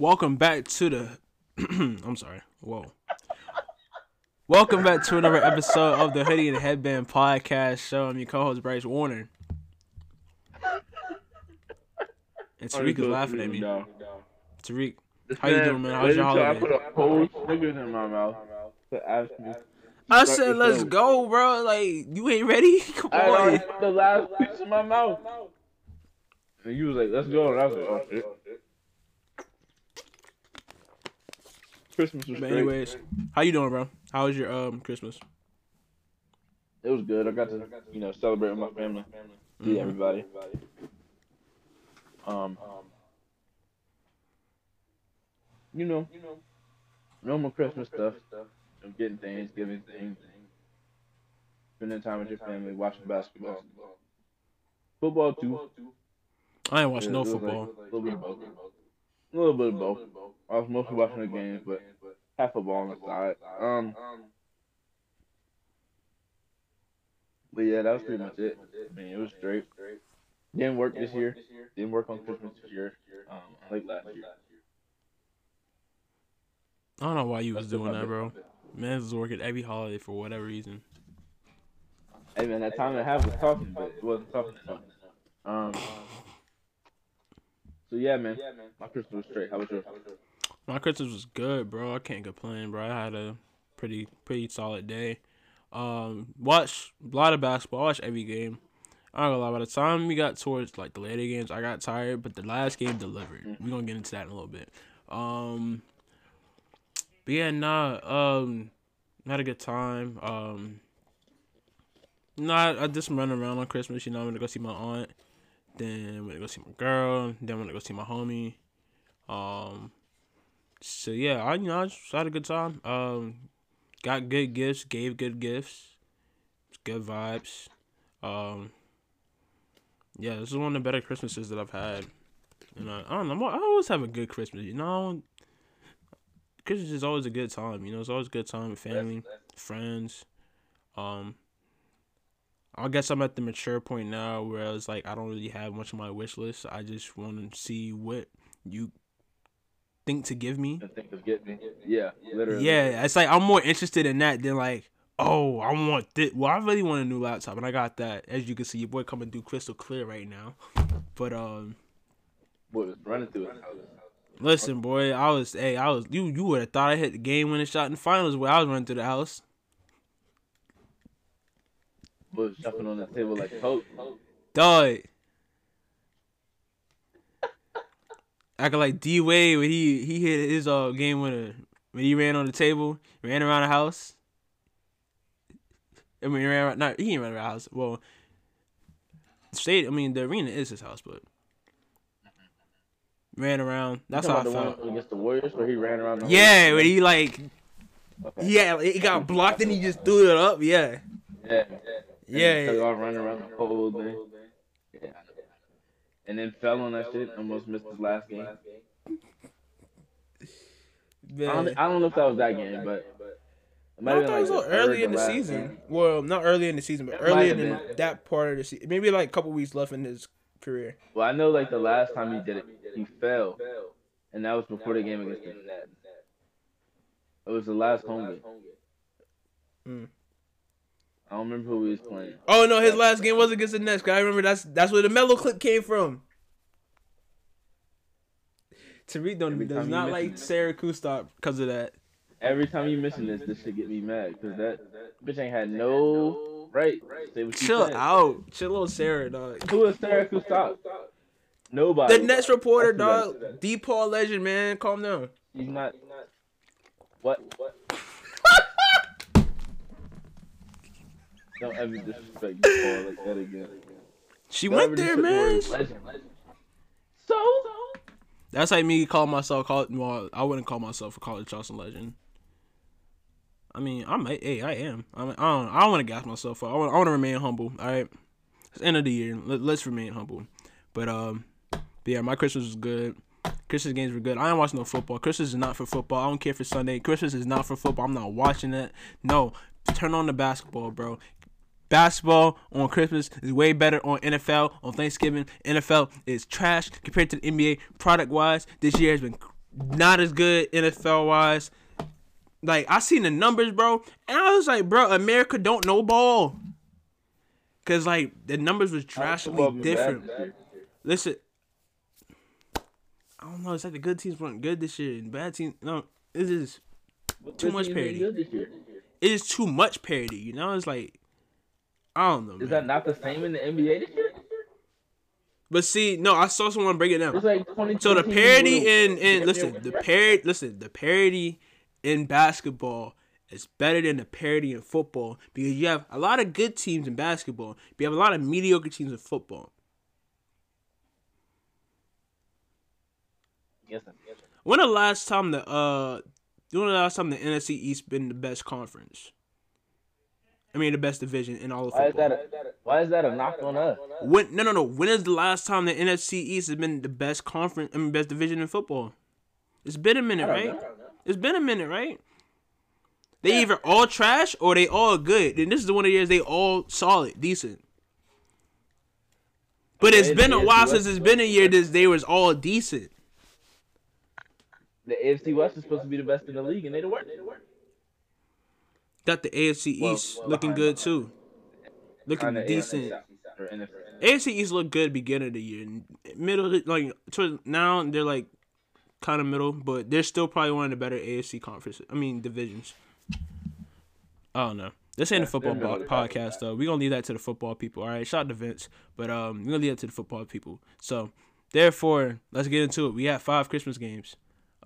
Welcome back to the. I'm sorry. Whoa. Welcome back to another episode of the Hoodie and Headband Podcast Show. I'm your co-host Bryce Warner. And oh, Tariq is laughing at me. Tariq, how you doing, man? How's your I put a whole Snickers in my mouth to ask me. I said, let's go, bro. Like, you ain't ready? Come I on. put the last piece in my mouth. And you was like, let's go. And I was like, oh shit. Christmas was But great. anyways, how you doing, bro? How was your um Christmas? It was good. I got to, you know, celebrate with my family, see Mhm. everybody. Um, you know, normal Christmas stuff. You know, getting things, giving things, spending time with your family, watching basketball, football too. I ain't watching Yeah, no it was football. Like a little bit of both. Bit of both. I was mostly watching the games, but half football on the side. Um, but yeah, that was pretty much it. I mean, it was straight. Didn't work this year. Didn't work on Christmas this year. Um, like last year. I don't know why you was That's doing that, bro. bad. Man was working every holiday for whatever reason. Hey man, that time and a half was talking, but it wasn't talking enough. Um. So yeah, man, Yeah, man. my Christmas was straight. How was yours? My Christmas was good, bro. I can't complain, bro. I had a pretty pretty solid day. Um, watched a lot of basketball. I watched every game. I don't gonna lie. By the time we got towards like the later games, I got tired. But the last game delivered. We're gonna get into that in a little bit. Um, but yeah, nah. Um, had a good time. Um, nah, I just run around on Christmas. You know, I'm gonna go see my aunt. Then I'm gonna go see my girl. Then I'm gonna go see my homie. Um, so yeah, I you know I just had a good time. Um, got good gifts, gave good gifts, good vibes. Um, yeah, this is one of the better Christmases that I've had. And I, I don't know, I always have a good Christmas. You know, Christmas is always a good time. You know, it's always a good time with family, friends. Um, I guess I'm at the mature point now where it's like I don't really have much on my wish list. I just want to see what you think to give me. I think of getting. Yeah, literally. Yeah, it's like I'm more interested in that than like, oh, I want this. Well, I really want a new laptop, and I got that. As you can see, your boy coming through crystal clear right now. But um, Boy was running through it. listen, boy, I was, hey, I was, you, you would have thought I hit the game winning shot in the finals where I was running through the house. Was jumping on the table like Coke. Dog. Acting like D Wade when he he hit his uh game winner when he ran on the table, ran around the house. I mean, he ran around, not he didn't run around the house. Well, state. I mean, the arena is his house, but ran around. That's how I felt. against the Warriors where he ran around. The Yeah, when he like, Okay. yeah, it got blocked and he just threw it up. Yeah, Yeah. yeah, Yeah. took off running around the whole thing. Yeah. And then fell on that shit. Almost missed his last game. I don't, Man. I don't know if that was that game, but I thought been it was like a the little early in the season. game. Well, not early in the season, but It early might in have the, that part of the season. Maybe like a couple weeks left in his career. Well, I know like the last time he did it, he fell, and that was before the game against the Nets. It was the last home game. Mm. I don't remember who he was playing. Oh no, his last game was against the Nets. 'cause I remember that's that's where the mellow clip came from. Tariq don't, Every does not like it. Sarah Kustok because of that. Every time you mention this, this should get me mad because that bitch ain't had no right. Say what Chill out, chill out, Sarah, dog. Who is Sarah Kustok? Nobody. The Nets reporter, That's who that dog. DePaul legend, man. Calm down. He's not. What? What? Don't ever disrespect Paul like that again. She Don't went there, man. the word legend. So. That's like me call myself call. Well, I wouldn't call myself a college Charleston legend. I mean, I'm. Hey, I am. I'm, I don't. I don't want to gas myself up. I want. I want to remain humble. All right. It's the end of the year. Let, let's remain humble. But um, but yeah, my Christmas was good. Christmas games were good. I ain't watching no football. Christmas is not for football. I don't care for Sunday. Christmas is not for football. I'm not watching it. No, turn on the basketball, bro. Basketball on Christmas is way better on NFL on Thanksgiving. NFL is trash compared to the NBA product wise. This year has been not as good NFL wise. Like I seen the numbers, bro, and I was like, bro, America don't know ball. Cause like the numbers was drastically different. Listen, I don't know. It's like the good teams weren't good this year, and bad teams. No, it is too much parity. It is too much parity. You know, it's like I don't know. Is man. that not the same in the NBA this year? But see, no, I saw someone break it down. Like so the parity in in listen, the parity listen, the parity in basketball is better than the parity in football because you have a lot of good teams in basketball, but you have a lot of mediocre teams in football. Yes, yes. When the last time the uh, when the last time the NFC East been the best conference? I mean, the best division in all of football. Why is that? A, why is that a knock on us? When no no no. When is the last time the NFC East has been the best conference? I mean, best division in football? It's been a minute, right? Know. It's been a minute, right? They yeah. either all trash or they all good. And this is the one of the years they all solid, decent. But it's been a while since it's been a year that they was all decent. The AFC West is supposed to be the best in the league, and they don't work. Got the AFC East well, well, looking good too, looking decent. AFC East looked good beginning of the year. Middle like towards now they're like kind of middle, but they're still probably one of the better AFC conferences. I mean divisions. I don't know. This ain't yeah, a football bo- podcast though. We're gonna leave that to the football people. All right, shout out to Vince, but um, we gonna leave that to the football people. So therefore, let's get into it. We have five Christmas games.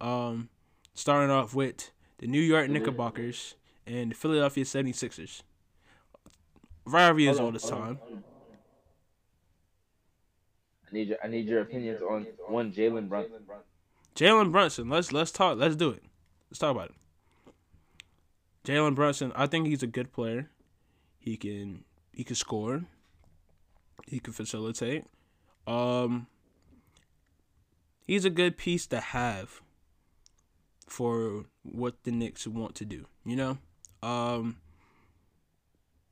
Um, starting off with the New York Knickerbockers and the Philadelphia 76ers. Rivalry is all this time. I need your I need your opinions on one Jalen Brunson. Jalen Brunson. Let's let's talk. Let's do it. Let's talk about it. Jalen Brunson. I think he's a good player. He can he can score. He can facilitate. Um, he's a good piece to have for what the Knicks want to do. You know, um,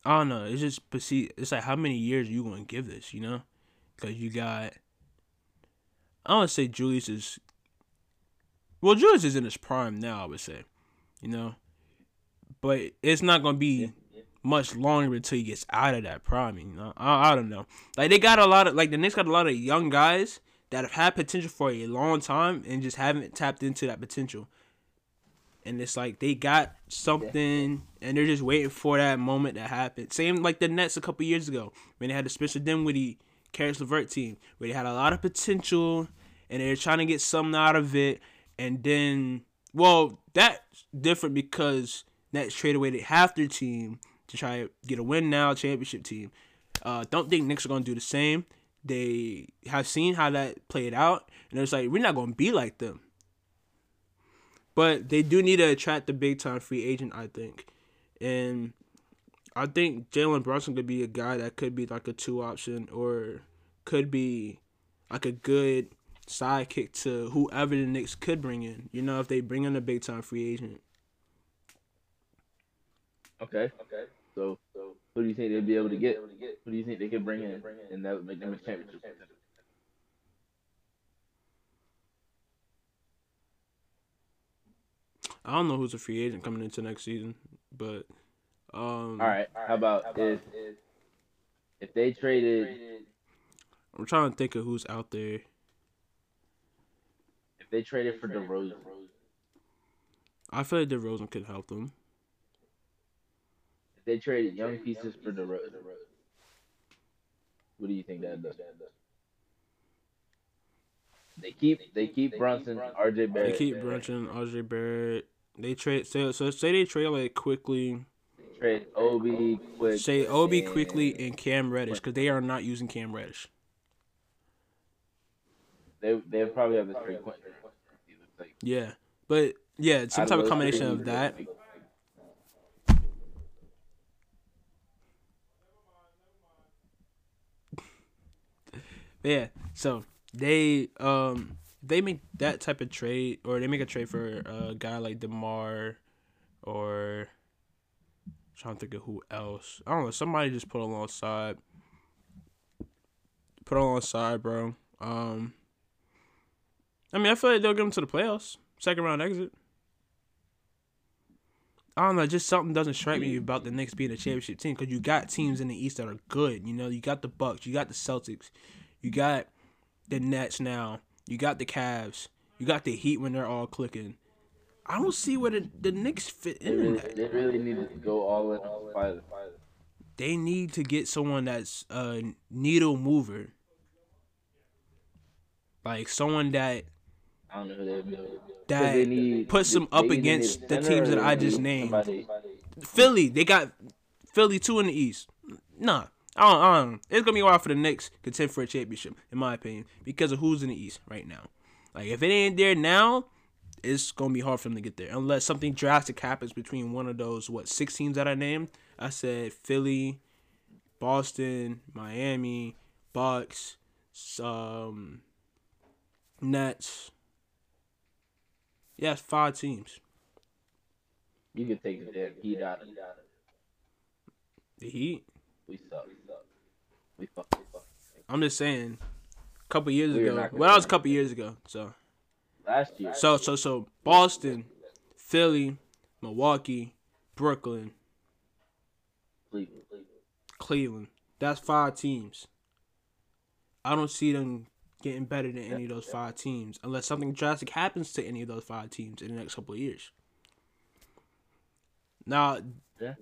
I don't know. It's just but see, it's like how many years are you gonna give this? You know, because you got. I don't say Julius is. Well, Julius is in his prime now. I would say, you know, but it's not gonna be much longer until he gets out of that prime. You know, I, I don't know. Like they got a lot of like the Knicks got a lot of young guys that have had potential for a long time and just haven't tapped into that potential and it's like they got something and they're just waiting for that moment to happen. Same like the Nets a couple years ago when they had the Spencer Dinwiddie, Caris LeVert team where they had a lot of potential and they're trying to get something out of it, and then well that's different because Nets traded away half their team to try to get a win now championship team. Uh, don't think Knicks are gonna do the same. They have seen how that played out, and it's like we're not gonna be like them. But they do need to attract the big time free agent, I think. And I think Jalen Brunson could be a guy that could be like a two option or could be like a good sidekick to whoever the Knicks could bring in. You know, if they bring in a big time free agent. Okay. Okay. So, so who do you think they'd be able to get? Who do you think they could bring in, and that would make them a championship? I don't know who's a free agent coming into next season, but um. All right. How about, How about if if they traded? I'm trying to think of who's out there. If they traded for DeRozan, I feel like DeRozan could help them. If they traded young pieces for DeRozan, what do you think that does? They keep they keep Brunson, RJ Barrett. They keep Brunson, RJ Barrett. They trade so so say they trade like quickly. Trade Obi quick. Say Obi and, Quickley and Cam Reddish because they are not using Cam Reddish. They they probably have the trade Yeah, but yeah, some type of combination of that. yeah, so they um they make that type of trade, or they make a trade for a guy like Demar, or I'm trying to think of who else. I don't know. Somebody just put alongside, put alongside, bro. Um, I mean, I feel like they'll get them to the playoffs, second round exit. I don't know, just something doesn't strike me about the Knicks being a championship team because you got teams in the East that are good. You know, you got the Bucks, you got the Celtics, you got the Nets now, you got the Cavs, you got the Heat when they're all clicking. I don't see where the, the Knicks fit They in really, that. they really needed to go all in on Spider. They need to get someone that's a needle mover. Like someone that I don't know who they'd be. 'Cause that they need- puts them they up against the teams that I just named. somebody- Philly, they got Philly two in the East. Nah, I don't, I don't. It's gonna be hard for the Knicks contend for a championship, in my opinion, because of who's in the East right now. Like if it ain't there now, it's gonna be hard for them to get there unless something drastic happens between one of those what six teams that I named. I said Philly, Boston, Miami, Bucks, um, Nets. Yeah, five teams. You can take the heat out of it. The Heat. We suck. We fuck. We fuck. I'm just saying. A couple years We're ago. not gonna Well, that was a couple years ago. So, Last year. so, so, so Boston, Philly, Milwaukee, Brooklyn, Cleveland. Cleveland. That's five teams. I don't see them getting better than any of those five teams unless something drastic happens to any of those five teams in the next couple of years. Now, Yeah.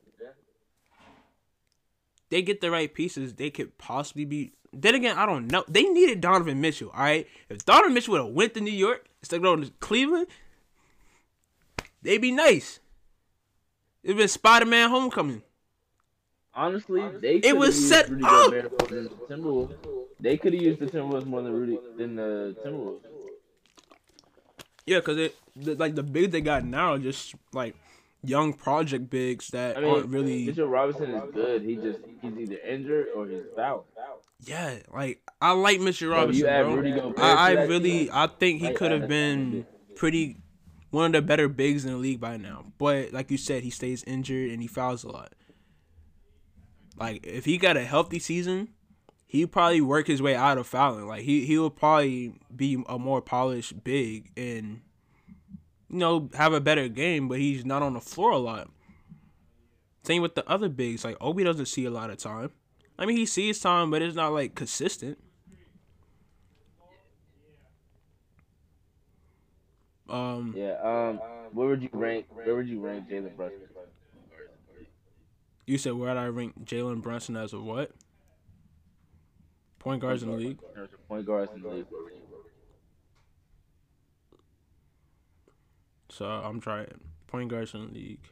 They get the right pieces, they could possibly be. Then again, I don't know. They needed Donovan Mitchell. All right, if Donovan Mitchell would have went to New York instead of going to Cleveland, they'd be nice. It'd been Spider Man Homecoming. Honestly, they could was used set Rudy up. Than the Timberwolves. They could have used the Timberwolves more than Rudy than the Timberwolves. Yeah, because it the, like the bigs they got now just like young project bigs that I mean, aren't really. Mitchell Robinson is good. He just he's either injured or he's foul. Yeah, like I like Mitchell Robinson, bro. I, I really, team, I think he like, could have been pretty one of the better bigs in the league by now. But like you said, he stays injured and he fouls a lot. Like if he got a healthy season, he probably work his way out of fouling. Like he he will probably be a more polished big and you know have a better game. But he's not on the floor a lot. Same with the other bigs. Like Obi doesn't see a lot of time. I mean, he sees time, but it's not like consistent. Um, Yeah. Um. Where would you rank? Where would you rank Jalen Brunson? you said where would I rank Jalen Brunson as a what? Point guards in the league. In terms of point guards in the league. where would you- So I'm trying point guards in the league.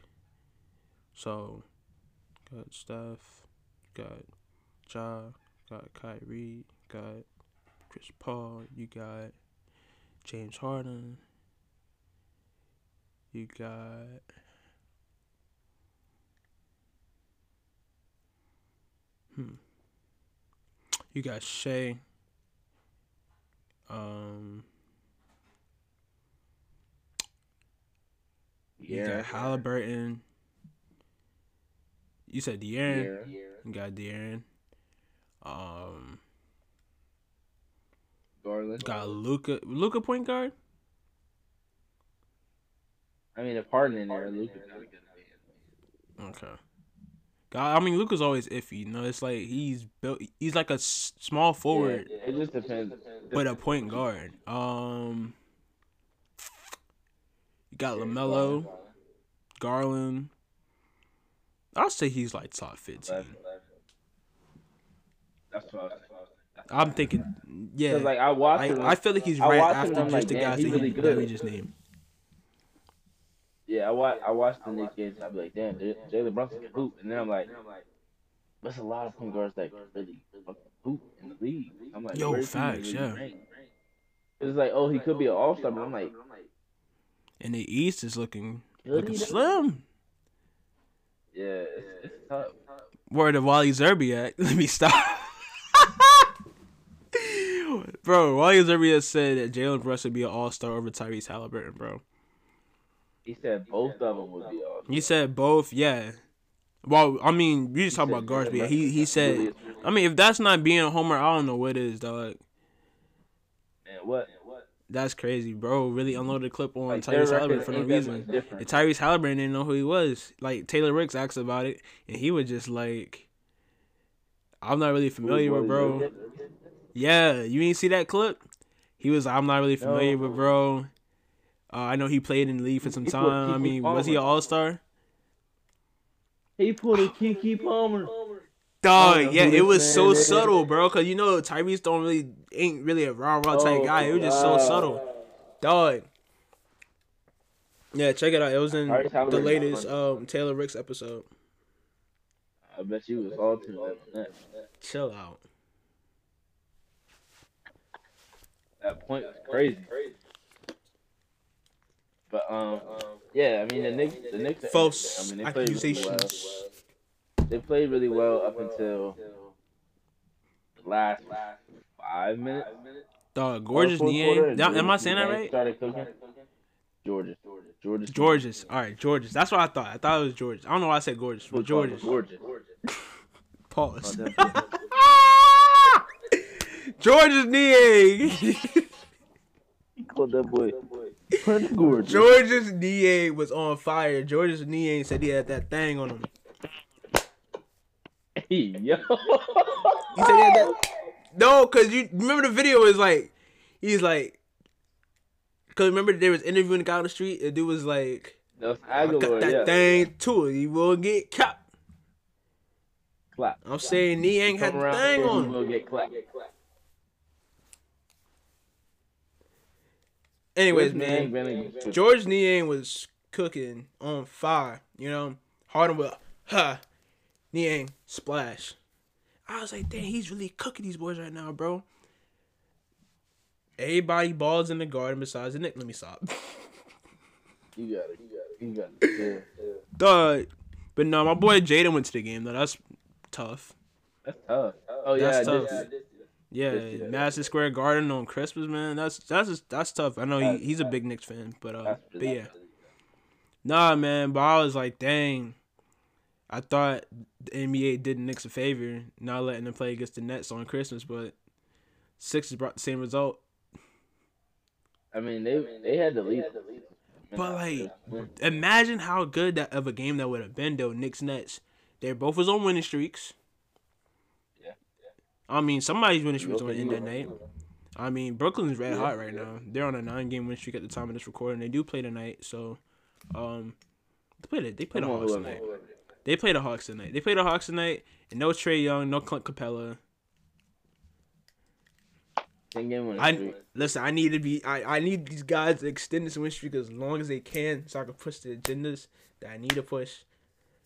So got Steph, got Ja, got Kyrie, got Chris Paul, you got James Harden, you got hmm. You got Shai. Um You Yeah. got Halliburton. You said De'Aaron. Yeah. You got De'Aaron. Um, Garland. got Luka. Luka point guard. I mean, if Harden in there, Luka's not gonna be. Okay. God, I mean, Luka's always iffy. You know, it's like he's built. He's like a s- small forward, Yeah, it just depends. but a point guard. Um, you got LaMelo, Garland. I'll say he's like top fifteen. That's what I was I'm thinking, yeah. Like I watched I, him. I feel like he's right watched him after just like, the guys that, really that we just named. Yeah, I watch. I watched the Knicks games. I'd be like, damn, Jalen Brunson can hoop, and then I'm like, there's a lot of point guards that really hoop in the league. I'm like, Yo, facts, really yeah. It's like, oh, he could be an all star, but I'm like, And the East is looking looking slim. Yeah, it's, it's tough. Where the Wally Szczerbiak? Let me stop. bro, Wally Szczerbiak said that Jalen Brunson would be an all star over Tyrese Halliburton, bro. He said both of them would be all. He said both, yeah. Well, I mean, you just talk about guards, but he he said. I mean, if that's not being a homer, I don't know what is, dog. And what? That's crazy, bro. Really unloaded clip on Like, Tyrese Halliburton for no reason. And Tyrese Halliburton didn't know who he was. Like Taylor Rooks asked about it, and he was just like, "I'm not really familiar with bro." Yeah, you ain't see that clip? He was, "I'm not really familiar No. with bro." Uh, I know he played in the league for some time. I mean, was he an All Star? He pulled a Keke Palmer. Dog, know yeah, it was so subtle, bro. Cause you know Tyrese don't really ain't really a raw raw type Oh, guy. It was just so subtle, dog. Yeah, check it out. It was in the latest um Taylor Rooks episode. I bet you was all in that. Chill out. That point was crazy. But um, yeah, I mean the Knicks, the Knicks. False. I mean, they really well. accusations. They played really well up until the last five minutes. Dog, gorgeous Fourth knee. quarter, ain't- and Am am I saying that right? Started cooking. Georgia, Georgia, Georges. All right, Georges. That's what I thought. I thought it was Georges. I don't know why I said gorgeous, but Georges. Georgia. Pause. Georges Niang. He called that boy Prince Gorgeous. Georges Niang was on fire. Georges Niang said he had that thing on him. Hey, yo. He said he had that. Oh. No, cause you remember the video is like, he's like, cause remember they was interviewing the guy on the street. The dude was like, That's I got that yeah. thing too. it. He will get capped. Clap. I'm saying he ain't had Come the around thing here, on he him. will get clapped. Anyways, This man, been George Niang was cooking on fire. You know, Harden with ha, Niang splash. I was like, damn, he's really cooking these boys right now, bro. Everybody balls in the garden besides the Nick. Let me stop. You got it. You got it. You got it. Yeah, yeah. Dog. But no, my boy Jaden went to the game though. That's tough. That's tough. Oh yeah, That's did tough. Yeah, Yes, yeah. Madison Square Garden on Christmas, man. That's that's just, that's tough. I know he, he's a big Knicks fan, but uh, but yeah, nah, man. But I was like, dang, I thought the NBA did the Knicks a favor not letting them play against the Nets on Christmas, but Sixers brought the same result. I mean, they they had the lead. But like, imagine how good that of a game that would have been though. Knicks Nets, they both was on winning streaks. Yeah. I mean, somebody's winning streaks on end that you- night. I mean, Brooklyn's red hot right now. They're on a nine game win streak at the time of this recording. They do play tonight, so um, they play the they play the Come on, Hawks whoever. They play the Hawks tonight. They play the Hawks tonight, and no Trae Young, no Clint Capela. Ten game winning I listen. I need to be. I, I need these guys to extend this win streak as long as they can, so I can push the agendas that I need to push.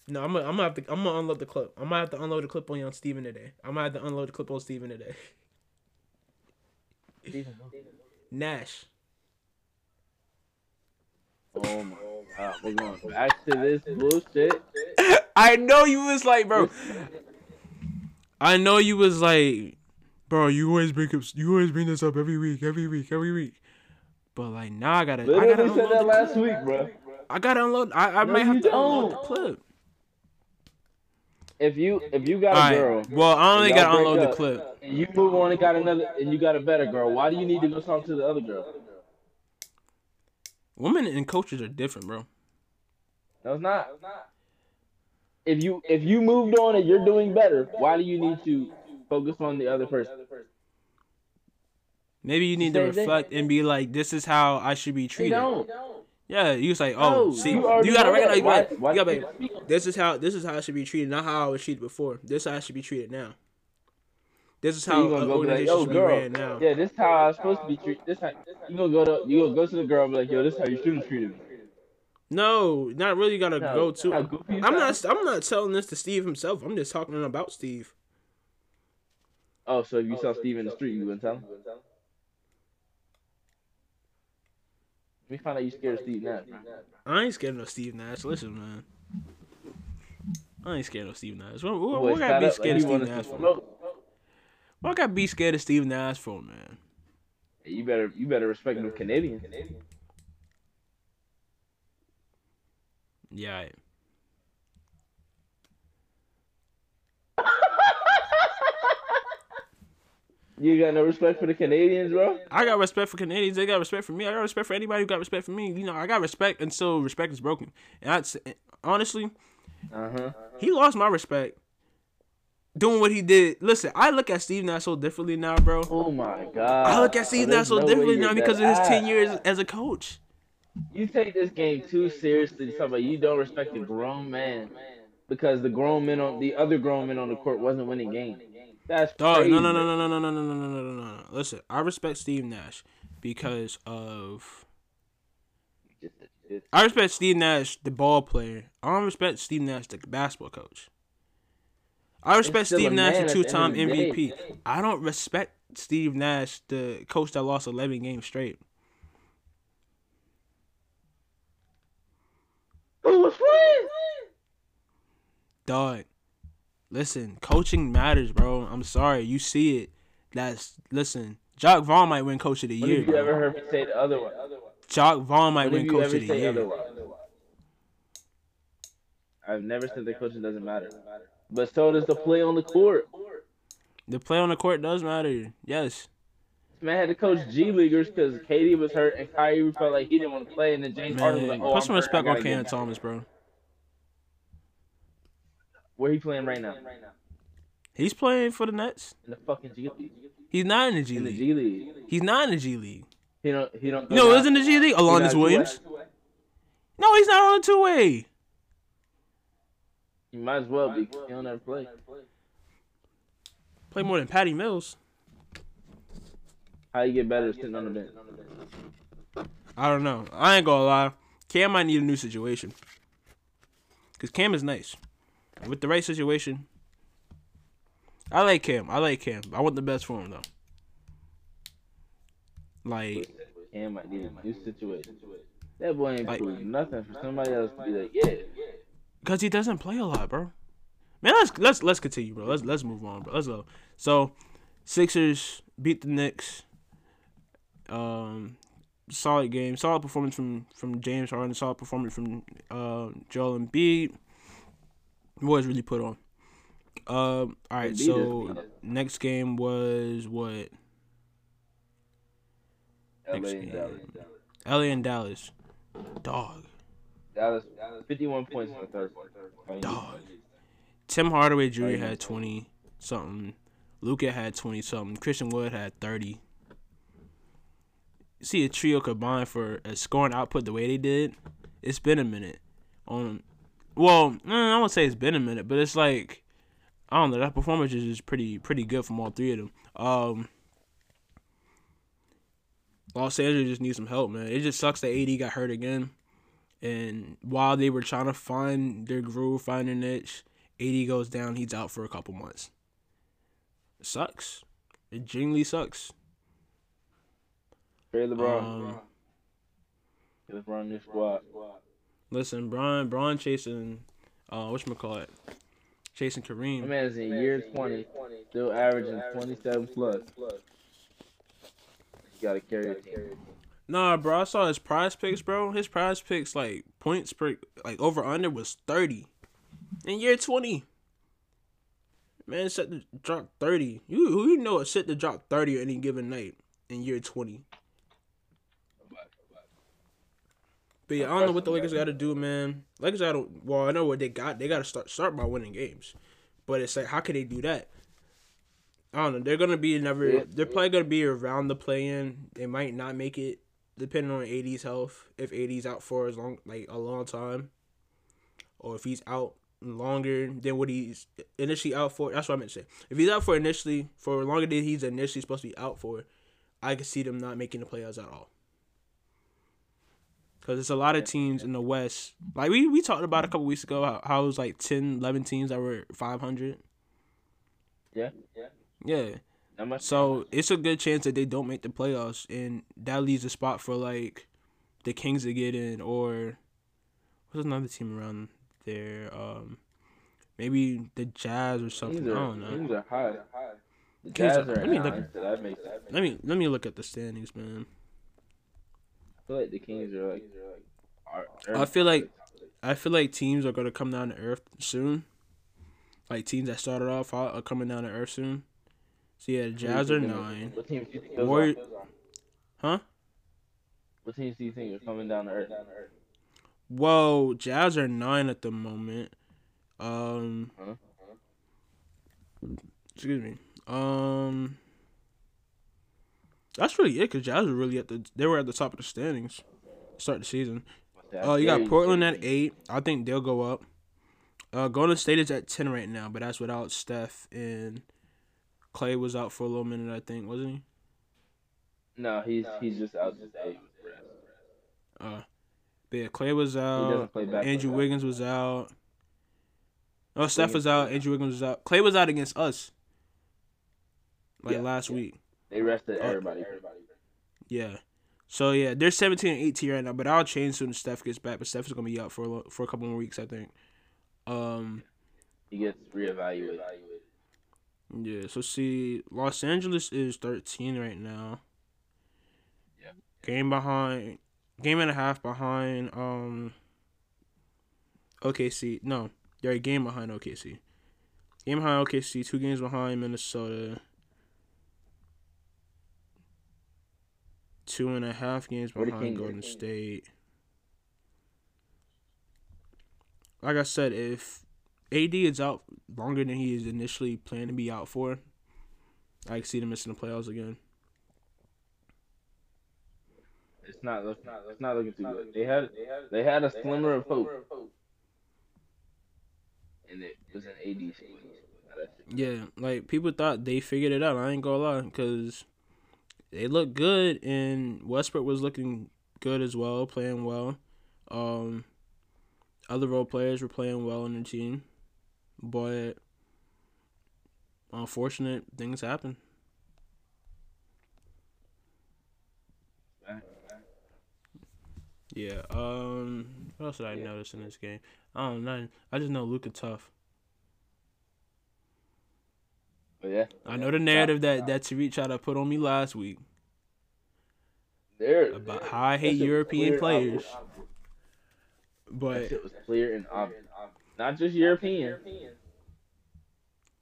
No, I'm gonna, I'm gonna have to. I'm gonna unload the clip. I might have to unload the clip on you on Steven today. I might have to unload the clip on Steven today. Nash. Oh my god, we're going back to this bullshit. I know you was like, bro. I know you was like, bro. You always bring up. You always bring this up every week, every week, every week. But like, now I gotta. I gotta Literally said that the last clip. week, bro. I gotta unload. I, I No, might have you to unload the clip. If you if you got All a girl Well, I only gotta break unload the clip. and you move on and got another and you got a better girl, why do you need to go talk to the other girl? Women and coaches are different, bro. No, it's not. If you if you moved on and you're doing better, why do you need to focus on the other person? Maybe you need to reflect and be like, "This is how I should be treated." Yeah, you say, like, "Oh, No, see, you you, gotta recognize, Why- like, why you gotta be, this is how this is how I should be treated, not how I was treated before. This is how I should be treated now. This is So how gonna an like, organization yo, should be ran now. yeah, this is how I was supposed to be treated. This how you gonna go to you gonna go to the girl and be like, yo, this is how you should have treated me. No, not really. Gotta How- go to. how goofy you I'm not. I'm not telling this to Steve himself. I'm just talking about Steve. Oh, so if you oh, saw Steve in the street, you wouldn't tell him? Let me find out you scared of Steve Nash. bro. I ain't scared of Steve Nash. Listen, man. I ain't scared of Steve Nash. What, what, what gotta be up scared he of Steve Nash to for? What gotta be scared of Steve Nash for, man? Hey, You better you better respect them Canadians. Yeah. You got no respect for the Canadians, bro. I got respect for Canadians. They got respect for me. I got respect for anybody who got respect for me. You know, I got respect until respect is broken. And that's honestly, Uh huh. he lost my respect doing what he did. Listen, I look at Steve Nash so differently now, bro. Oh my god. I look at Steve Nash so no differently now because of his ten years as a coach. You take this game too seriously. About you don't respect the grown man because the grown men on the other grown men on the court wasn't winning games. That's crazy. no, no, no, no, no, no, no, no, no, no, no, no, no. Listen, I respect Steve Nash because of I respect Steve Nash, the ball player. I don't respect Steve Nash, the basketball coach. I respect Steve Nash, the at the end two-time the. MVP. I don't respect Steve Nash, the coach that lost 11 games straight. Who was playing? Dog, listen, coaching matters, bro. I'm sorry, you see it. That's listen. Jacque Vaughn might win Coach of the Year. have you ever heard me say the otherwise? Jacque Vaughn might When win Coach ever of the say Year. otherwise? I've never said that coaching doesn't matter, but so does the play on the court. The play on the court does matter. Yes. Man had to coach G leaguers because KD was hurt and Kyrie felt like he didn't want to play, and then James Harden was like, "Oh, put some respect on Cam. Thomas, bro. Where he playing right now? He's playing for the Nets. In the fucking G League. He's not in the G In the League. G League. He's not in the G League. He don't. He don't. You know, go in the G League? he not Alonzo two-way? Williams. No, he's not on a two way. He might as well be. He don't ever play. Play more than Patty Mills. How you get better sitting on the bench? I don't know. I ain't gonna lie. Cam might need a new situation. Cause Cam is nice. With the right situation. I like Cam. I like Cam. I want the best for him though. Like Cam might need a new situation. That boy ain't Like- proving nothing for somebody else to be like, yeah. Cause he doesn't play a lot, bro. Man, let's let's let's continue, bro. Let's let's move on, bro. Let's go. So, Sixers beat the Knicks. Um, solid game, solid performance from from James Harden, solid performance from uh, Joel Embiid. Boys really put on. Um, all right, Embiid so next game was what? LA Next and game. Dallas. LA and Dallas. Dog. Dallas, 51 points in the third. Dog. Tim Hardaway Jr. had 20 something. Luka had 20 something. Christian Wood had 30. See a trio combined for a scoring output the way they did. It's been a minute. On, well, mm, I won't say it's been a minute, but it's like I don't know. That performance is just pretty pretty good from all three of them. Um, Los Angeles just needs some help, man. It just sucks that AD got hurt again. And while they were trying to find their groove, find their niche, AD goes down. He's out for a couple months. Sucks. It genuinely sucks. Trade LeBron. Um, Get LeBron new squad. Listen, Brian, Braun chasing, uh, what call it, chasing My Kareem. man is in year 20, still averaging 27 plus. You gotta carry a team. Nah, bro, I saw his PrizePicks, bro. His PrizePicks like points per like over under was thirty in year twenty. Man, set to drop thirty. You who you know it set to drop thirty any given night in year twenty. But yeah, I don't know what the Lakers got to do, man. Lakers got to. Well, I know what they got. They got to start start by winning games, but it's like how can they do that? I don't know. They're gonna be never. Yeah. They're probably gonna be around the play-in. They might not make it, depending on AD's health. If AD's out for as long, like a long time, or if he's out longer than what he's initially out for. That's what I meant to say. If he's out for initially for longer than he's initially supposed to be out for, I could see them not making the playoffs at all. Because there's a lot of teams in the West. Like we, we talked about a couple weeks ago how, how it was like 10, 11 teams that were 500. Yeah, yeah. Yeah. So it's a good chance that they don't make the playoffs, and that leaves a spot for like the Kings to get in, or what's another team around there? Um, maybe the Jazz or something. Kings I don't know. Kings are high. The Kings Jazz are- are let me look- nine, so that makes. Let me let me look at the standings, man. I feel like the Kings are like. Are, I feel like I feel like teams are gonna come down to earth soon. Like teams that started off are coming down to earth soon. So yeah, the Jazz are nine. What teams do you think those Warrior- are? Huh? What teams do you think are coming down to earth? Whoa, Jazz are nine at the moment. Um, Huh? excuse me. Um, that's really it. Cause Jazz were really at the they were at the top of the standings. Start the season. Oh, you got Portland at eight. I think they'll go up. Uh, Golden State is at ten right now, but that's without Steph and Clay was out for a little minute. I think wasn't he? No, he's he's just out today. Uh, but yeah, Clay was out. doesn't play back. Andrew Wiggins was out. Oh, Steph was out. Andrew Wiggins was out. Clay was out against us. Like Yeah, last yeah. week. They rested Oh. everybody. Yeah. So yeah, they're 17 and 18 right now, but I'll change soon as Steph gets back. But Steph is gonna be out for a lo- for a couple more weeks, I think. Um. He gets reevaluated. Yeah. So see, Los Angeles is 13 right now. Yeah. Game behind. Game and a half behind. Um. OKC. No, they're a game behind OKC. Game behind OKC. Two games behind Minnesota. Two and a half games Where the behind Kings at? Golden State. Like I said, if AD is out longer than he is initially planned to be out for, I see them missing the playoffs again. It's not looking. It's not looking too good. They had they had a slimmer of hope, and it was an AD. Yeah, like people thought they figured it out. I ain't gonna lie, because they looked good, and Westbrook was looking good as well, playing well. Um, other role players were playing well on the team, but unfortunate things happen. Yeah. Um. What else did I Yeah. notice in this game? I don't know. I just know Luka tough. But yeah, I know the narrative that that Tariq tried to put on me last week there about how I hate European players, but it was clear and obvious. Not just European.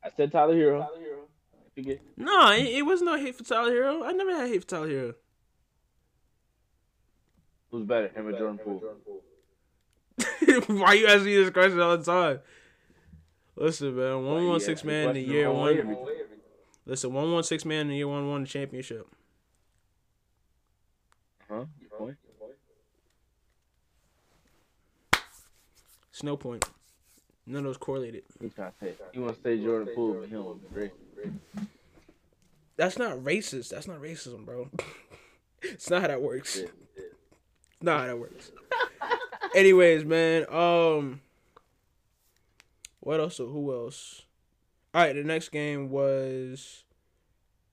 I said Tyler Herro. Forget. no, it, it was no hate for Tyler Herro. I never had hate for Tyler Herro. Who's better, him or Jordan Poole? Why you asking me this question all the time? Listen, man, one Yeah, six man in the year one. Listen, one one six man in the year one won the championship. Huh? Your point? It's no point. None of those correlated. He's trying to say. He wants to say Jordan Poole, but he don't. That's not racist. That's not racism, bro. it's not how that works. Yeah, Not how that works. Anyways, man. Um. What else? Who else? All right. The next game was.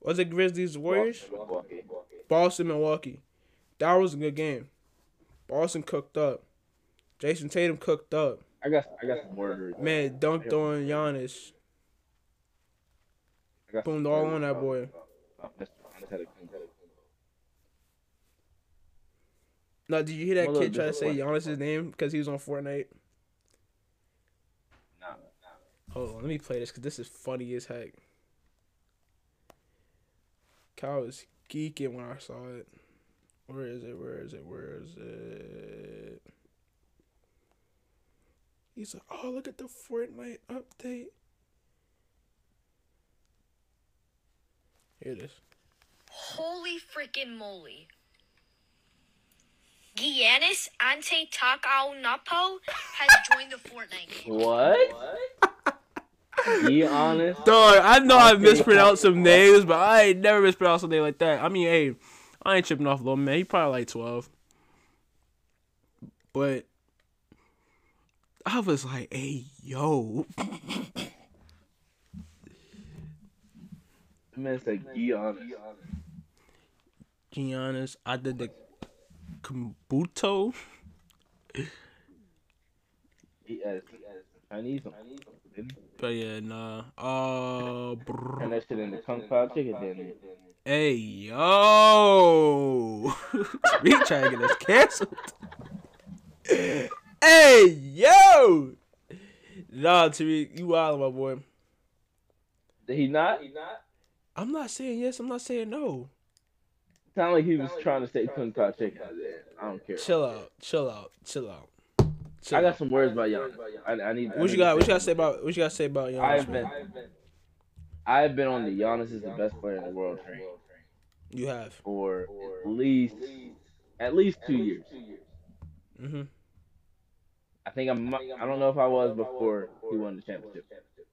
Was it Grizzlies Warriors? Milwaukee. Boston Milwaukee. That was a good game. Boston cooked up. Jayson Tatum cooked up. I got I got some word. Man, dunked on Giannis. Boomed all on that boy. about Mr. Antetokounmpo. Now, did you hear that kid try to say. Giannis' name because he was on Fortnite? Nah, nah. Hold on, let me play this because this is funny as heck. Kyle was geeking when I saw it. Where is it? Where is it? Where is it? He's like, oh, look at the Fortnite update. Here it is. Holy freaking moly. Giannis Antetokounmpo has joined the Fortnite game. What? Be honest. Dog, I know I mispronounced some names, but I ain't never mispronounced a name like that. I mean, hey, I ain't tripping off little man. He probably like twelve. But I was like, hey, yo. The man said, "Be honest." Giannis, I did the Kumbuto. He added Chinese. on- didn't he? But yeah, nah. Uh, brr. Turn that shit into kung pao chicken, didn't hey, yo. we trying to get us canceled. hey, yo. Nah, Tariq, you wild, my boy. Did he not? I'm not saying yes. I'm not saying no. Sound like he was trying to say Kung Pao chicken. I don't care. Chill out. Chill out. Chill out. Chill I got some words about Giannis. I, I need. I What need you got? What you got to say about? What you got to say about Giannis? I've been, I've been on the Giannis is the best player in the world train You have. for at least, at least two years. Mm-hmm. I think I'm. I don't know if I was before he won the championship,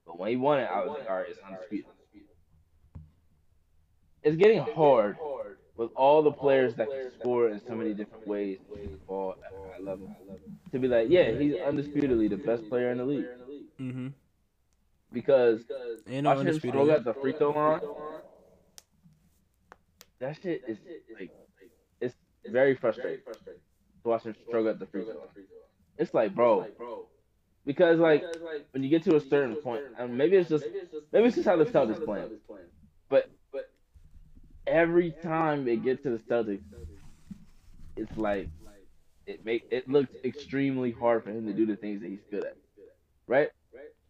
but when he won it, I was like, all right, it's undisputed. It's getting hard with all the players that can score in so many different ways, ball at a high level, to be like, yeah, he's undisputedly the best player in the league. Mm-hmm. because Ain't no watching him stroke undisputed. at the free throw line, that shit is like, it's very frustrating. to watch him stroke at the free throw line. It's like, bro, because like when you get to a certain point, and maybe it's just maybe it's just how the Celtics playing, but every time they get to the Celtics, it's like it make it looks extremely hard for him to do the things that he's good at, right?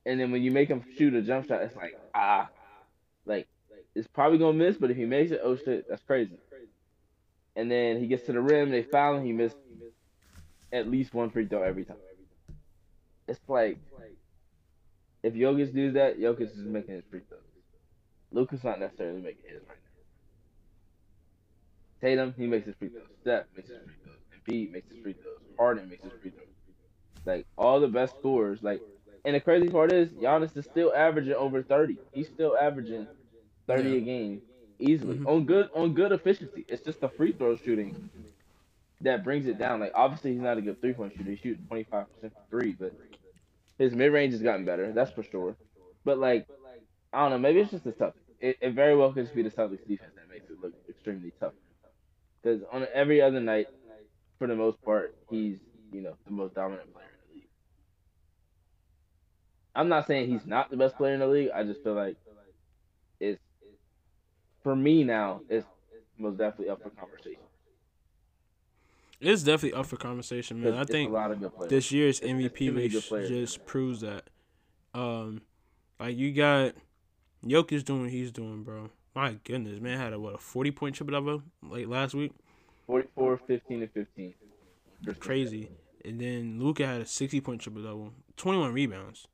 And then when you make him shoot a jump shot, it's like ah, like it's probably gonna miss, but if he makes it, oh shit, that's crazy. And then he gets to the rim, they foul him, he missed at least one free throw every time. It's like if Jokic does that, Jokic is making his free throws. Luka's not necessarily making his right now. Tatum, he makes his free throws. Steph makes his free throws. Embiid makes his free throws. Harden makes his free throws. Like all the best scorers, like and the crazy part is Giannis is still averaging over thirty. He's still averaging thirty Yeah. a game easily Mhm. on good on good efficiency. It's just the free throw shooting that brings it down. Like obviously he's not a good three point shooter. He shoots twenty five percent from three, but his mid range has gotten better. That's for sure. But like I don't know. Maybe it's just the Celtics. It, it very well could just be the Celtics defense that makes it look extremely tough. Because on every other night, for the most part, he's you know the most dominant player in the league. I'm not saying he's not the best player in the league. I just feel like it's for me now. It's most definitely up for conversation. It's definitely up for conversation, man. I think a lot of good players. this year's MVP race just proves that. Um, like you got Jokic doing what he's doing, bro. My goodness, man had a what a forty point triple double like last week, 44, 15, and 15. crazy. And then Luka had a sixty point triple double, twenty one rebounds,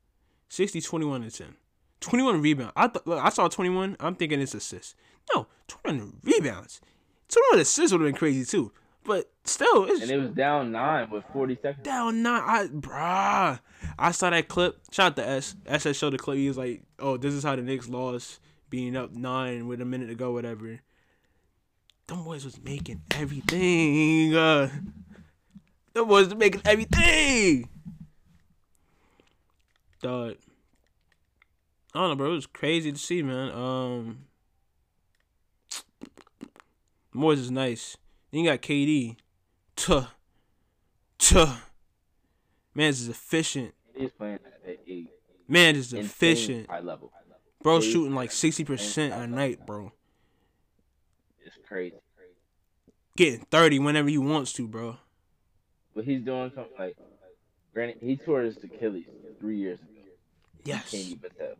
60, 21, and ten. 21 rebounds. I th- look, I saw 21. I'm thinking it's assists. No, 21 rebounds. 21 assists would have been crazy too. But still, it's And it was down nine with 40 seconds. down nine. I bruh. I saw that clip. Shout out to S. S showed the clip. He was like, "Oh, this is how the Knicks lost, being up nine with a minute to go, whatever." Them boys was making everything. Uh, them boys was making everything. Dog. I don't know, bro. It was crazy to see, man. Um, Moyes is nice. Then you got KD. Tuh. Tuh. Man is efficient. He's playing at a Man is efficient. high level. Bro shooting like 60% a night, bro. Crazy. Getting 30 whenever he wants to, bro. But he's doing something like, granted, he tore his Achilles three years ago. Yes. Can't even tell.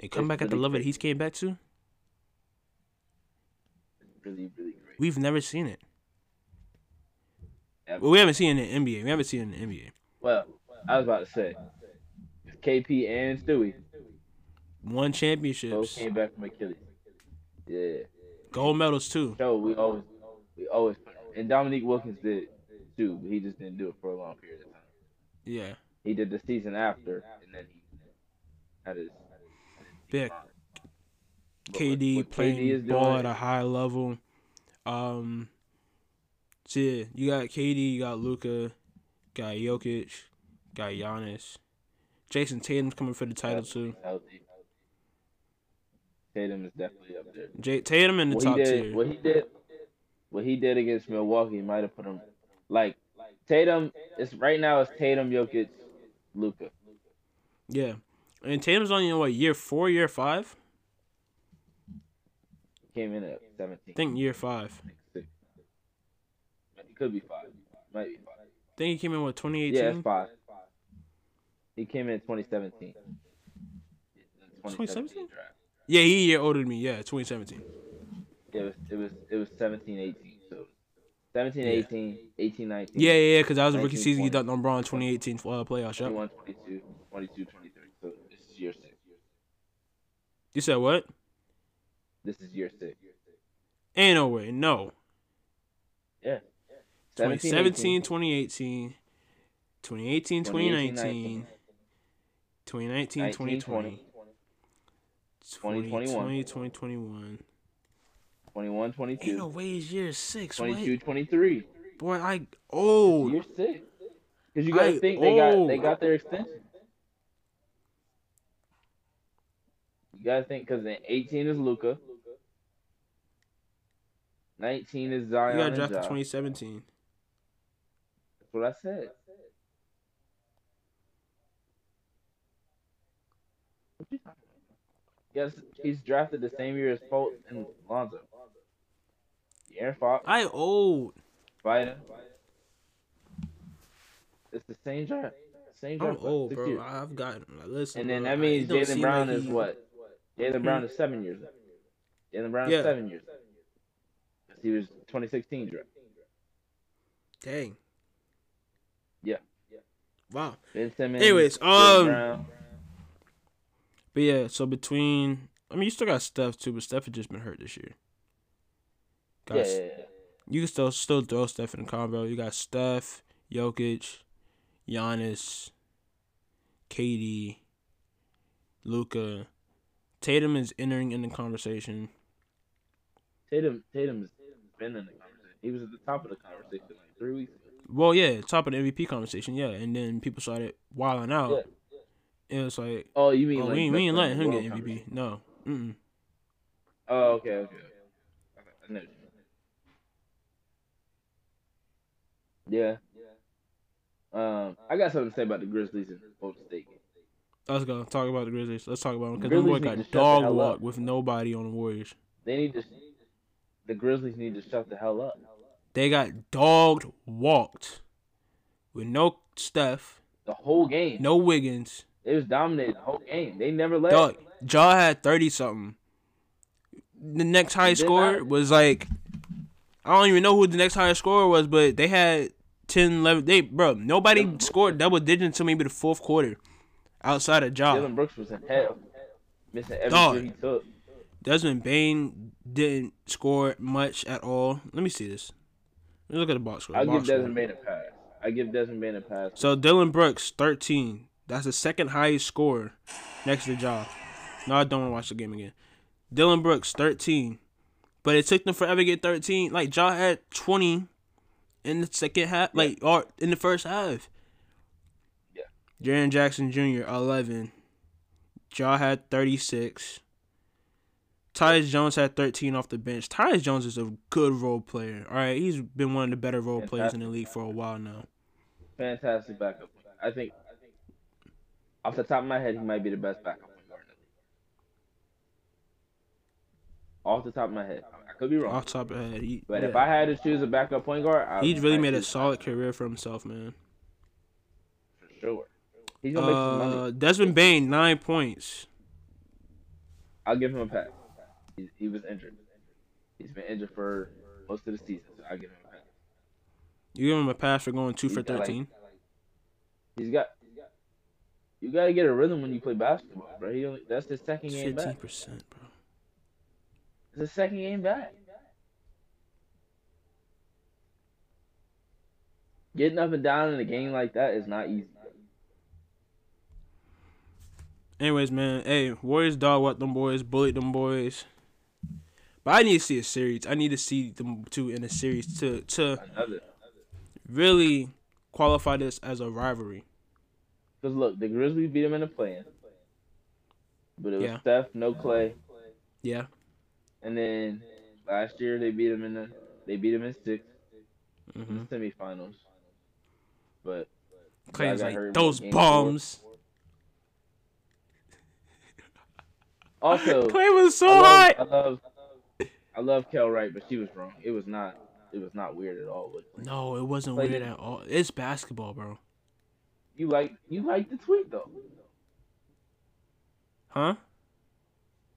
And come It's back at the level that he's came back to. Really, really great. We've never seen it. Ever. Well, we haven't seen it in the NBA. We haven't seen it in the NBA. Well, I was about to say, KP and Stewie won championships. both came back from Achilles. Yeah. Gold medals too. So we always, we always, and Dominique Wilkins did too, but he just didn't do it for a long period of time. Yeah. He did the season after, and then he had his. Big. KD what KD playing is ball at a high level. Um, so yeah, you got KD, you got Luka, got Jokic, got Giannis. Jayson Tatum's coming for the title too. Healthy. Tatum is definitely up there. J- Tatum in the what top did, tier. what he did, what he did against Milwaukee might have put him like Tatum. It's right now. It's Tatum, Jokic, Luka. Yeah, and Tatum's on you know what year four, year five. Came in at seventeen. I think year five. It could be five. Might be five. I think he came in with twenty Yeah, it's five. He came in 2017. 2017? draft. Yeah, he a year older than me. Yeah, 2017. It was it was it was 17, 18. So 17, Yeah. 18, 18, 19. Yeah, yeah, yeah. Because that was a rookie 19, season. He 20. dunked on Bron 2018 uh, playoffs. Yep. 21, 22, 22, 23. So this is year six. You said what? This is year six. Ain't no way. No. Yeah. 17, 2017, 2018, 2018, 2018, 2019, 2019, 2020, 2021. 2020, 2021. 21, 22, Ain't no way it's year six. 22, What? 23. Boy, I old. Year six. Because you got I think they got they got oh. their extension. You got to think because in 18 is Luka. 19 is Zion. You got drafted Ja. 2017. That's what I said. What you talking about? Yes, he's drafted the same year as Fultz and Lonzo. Aaron Fox, I old. Biden. It's the same draft. Same draft. I'm old, bro. years. I've got. Like, listen. And then bro, that means Jaylen Brown like is he- what? Jaylen Brown is seven years. Jaylen Brown Yeah. is seven years. He was 2016 draft. Dang. Yeah. Wow. Ben Simmons. Anyways, um. But yeah, so between I mean you still got Steph too, but Steph has just been hurt this year. Got Yeah, yeah, yeah. You can still still throw Steph in the combo. You got Steph, Jokic, Giannis, KD, Luka. Tatum is entering in the conversation. Tatum, Tatum's been in the conversation. He was at the top of the conversation like three weeks ago. Well, yeah, top of the MVP conversation, yeah. And then people started wilding out. It was like, Oh, you mean oh, like we, ain't- we ain't letting him get MVP. No. Mm-mm. Oh, okay, okay. okay. I know what. Yeah. Um, I got something to say about the Grizzlies and Golden State. Let's go talk about the Grizzlies. Let's talk about them because boys need got dog hell walk with nobody on the Warriors. They need to. The Grizzlies need to shut the hell up. They got dogged walked with no Steph, The whole game. no Wiggins. They was dominating the whole game. They never let. Dog, Ja had thirty something. The next highest score was like, I don't even know who the next highest scorer was, but they had 10, 11. They bro, nobody Dillon Brooks. scored double digits until maybe the fourth quarter, outside of Ja. Dillon Brooks was in hell, missing every Dog. he took. Desmond Bane didn't score much at all. Let me see this. Let me look at the box score. I'll Box give score. Desmond Bane a pass. I give Desmond Bane a pass. So Dillon Brooks, 13. That's the second highest scorer next to Ja. No, I don't want to watch the game again. Dillon Brooks, 13. But it took them forever to get 13. Like, Ja had 20 in the second half, like, or in the first half. Yeah. Jaren Jackson Jr., 11. Ja had 36. Tyus Jones had 13 off the bench. Tyus Jones is a good role player. All right, he's been one of the better role players in the league for a while now. Fantastic backup. I think, off the top of my head, he might be the best backup point guard. in the league. Off the top of my head, I could be wrong. Off the top of the head, he, But if. I had to choose a backup point guard, I He's really made a solid career for himself, man. for sure. He's gonna make some money. Uh, Desmond Bane, nine points. I'll give him a pass. He, he was injured. He's been injured for most of the season, so I give him a pass. You give him a pass for going two for He's like, thirteen. He's got. You gotta get a rhythm when you play basketball, bro. He only, that's his second game Fifteen back. percent, bro. It's his second game back. Getting up and down in a game like that is not easy. Anyways, man, hey, Warriors dog what them boys, bullied them boys. But I need to see a series. I need to see them two in a series to to Another. really qualify this as a rivalry. Because look, the Grizzlies beat him in the play-in, but it was Yeah. Steph, no Clay, Yeah. and then last year they beat him in the they beat him in 6 hmm in the semifinals. But Clay was like those bombs. Also, Clay was so I love, hot. I love, I love Kel Wright, but she was wrong. It was not, it was not weird at all. With No, it wasn't Clay weird didn't- at all. It's basketball, bro. You like, you like the tweet though. Huh?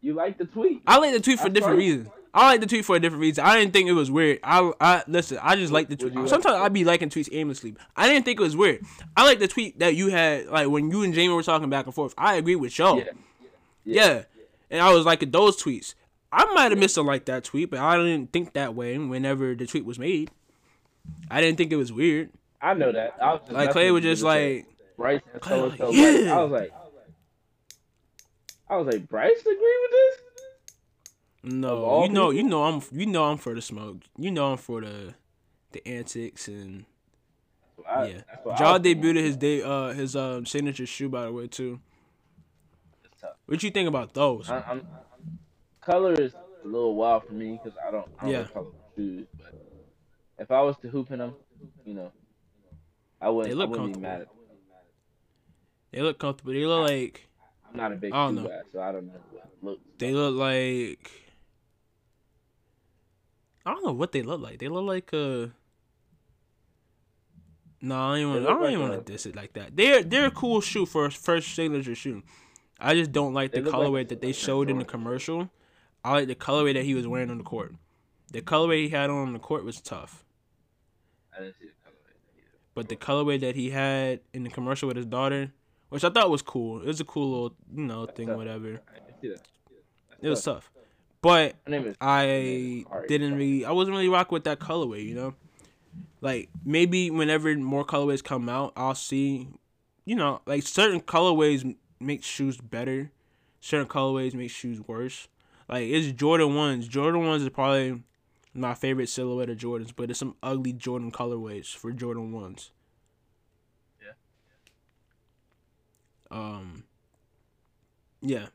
You like the tweet. I like the tweet for different reasons. I like the tweet for a different reason. I didn't think it was weird. I, I listen. I just like the tweet. Like Sometimes the I be liking tweets aimlessly. I didn't think it was weird. I like the tweet that you had, like when you and Jamie were talking back and forth. I agree with y'all. Yeah. Yeah. And I was liking those tweets. I might have missed a like that tweet, but I didn't think that way whenever the tweet was made. I didn't think it was weird. I know that. I was just Like Clay was just like, Bryce and so was and so. like, yeah. I was like, I was like, Bryce agree with this? No, you know, people? you know, I'm, you know, I'm for the smoke. You know, I'm for the, the antics and I, yeah. Ja debuted his day, uh, his um signature shoe by the way too. What you think about those? I, I'm, color is a little wild for me because I don't, I don't Yeah. colorful shoes. But if I was to hoop in them, you know, I wouldn't, They look I wouldn't comfortable. mad They look comfortable. They look like I'm not a big I don't shoe know. guy, so I don't know looks. they look like. I don't know what they look like. They look like uh No, I don't even. I don't like even a- want to diss it like that. They're they're a cool shoe for a first signature shoe. I just don't like the look like colorway that they showed in the commercial. I like the colorway that he was wearing on the court. The colorway he had on the court was tough, I didn't see colorway. But the colorway that he had in the commercial with his daughter, which I thought was cool. It was a cool little you know thing, tough. whatever. I didn't see that. That's It was tough. but is. I didn't really I wasn't really rock with that colorway, you know? Like maybe whenever more colorways come out, I'll see you know, like certain colorways make shoes better. Certain colorways make shoes worse. Like it's Jordan ones. Jordan ones is probably my favorite silhouette of Jordans, but it's some ugly Jordan colorways for Jordan ones. Yeah. Um Yeah.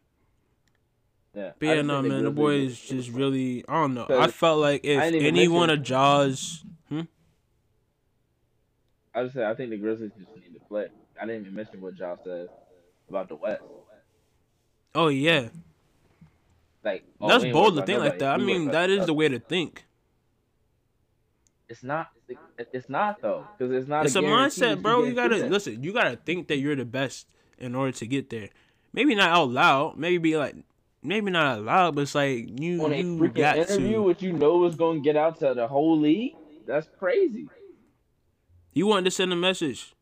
Yeah. But yeah, no man, the boy is- just really I don't know. I felt like if I didn't even any one mention- of Ja's hmm? I just say I think the Grizzlies just need to play. I didn't even mention what Josh said about the West. Oh yeah. Like oh, That's bold to think like that. I We mean, that is the way to think. It's not. It's not though, because it's not. It's a that mindset, bro. You gotta that. listen. You gotta think that you're the best in order to get there. Maybe not out loud. Maybe be like, maybe not out loud, but it's like you on a you freaking got interview, to. what you know is going to get out to the whole league. That's crazy. He wanted to send a message,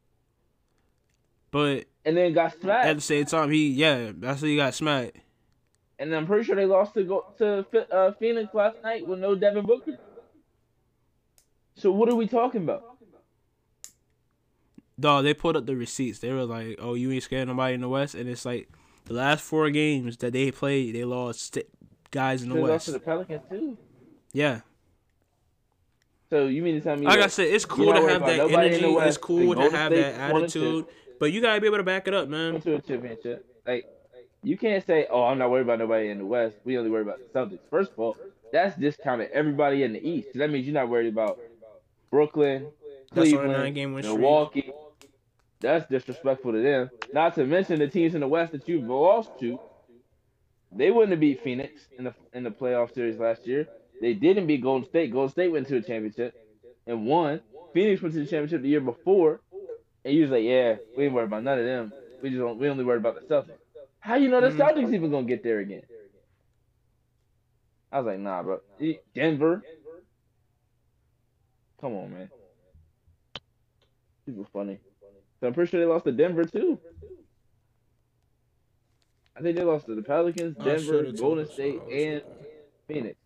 but And then got smacked. at the same time, he yeah, that's how he got smacked. And I'm pretty sure they lost to go to uh, Phoenix last night with no Devin Booker. So what are we talking about? Dog, they pulled up the receipts. They were like, "Oh, you ain't scared nobody in the West," and it's like the last four games that they played, they lost st- guys in the They lost West. to the Pelicans too. Yeah, So you mean to tell me? like I said, it's cool to have that nobody in the energy. It's cool to have State that won a chip. attitude, but you gotta be able to back it up, man. to a championship. Like you can't say, "Oh, I'm not worried about nobody in the West. We only worry about the Celtics." First of all, that's discounting everybody in the East. So that means you're not worried about Brooklyn, That's Cleveland, win streak. Milwaukee. That's disrespectful to them. Not to mention the teams in the West that you've lost to. They wouldn't have beat Phoenix in the in the playoff series last year. They didn't beat Golden State. Golden State went to a championship and won. Phoenix went to the championship the year before, and you was like, "Yeah, we ain't worried about none of them. We just we only worried about the Celtics." How you know the Mhm. Celtics even gonna get there again? I was like, "Nah, bro. Denver, come on, man. People funny." So I'm pretty sure they lost to Denver too. I think they lost to the Pelicans, Denver, should've Golden. State, I and Phoenix.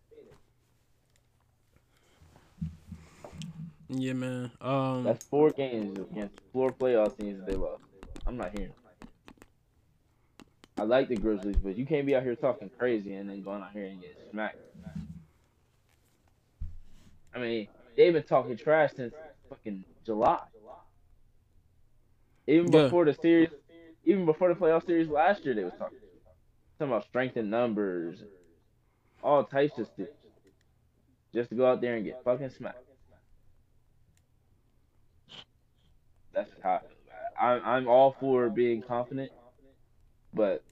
Yeah, man. Um, That's four games against four playoff teams that they lost. I'm not hearing. I like the Grizzlies, but you can't be out here talking crazy and then going out here and get smacked. I mean, they've been talking trash since fucking July. Even Yeah. before the series, even before the playoff series last year, they was talking. Talking about strength in numbers, all types of stuff, just to go out there and get fucking smacked. That's how I'm. I'm all for being confident, but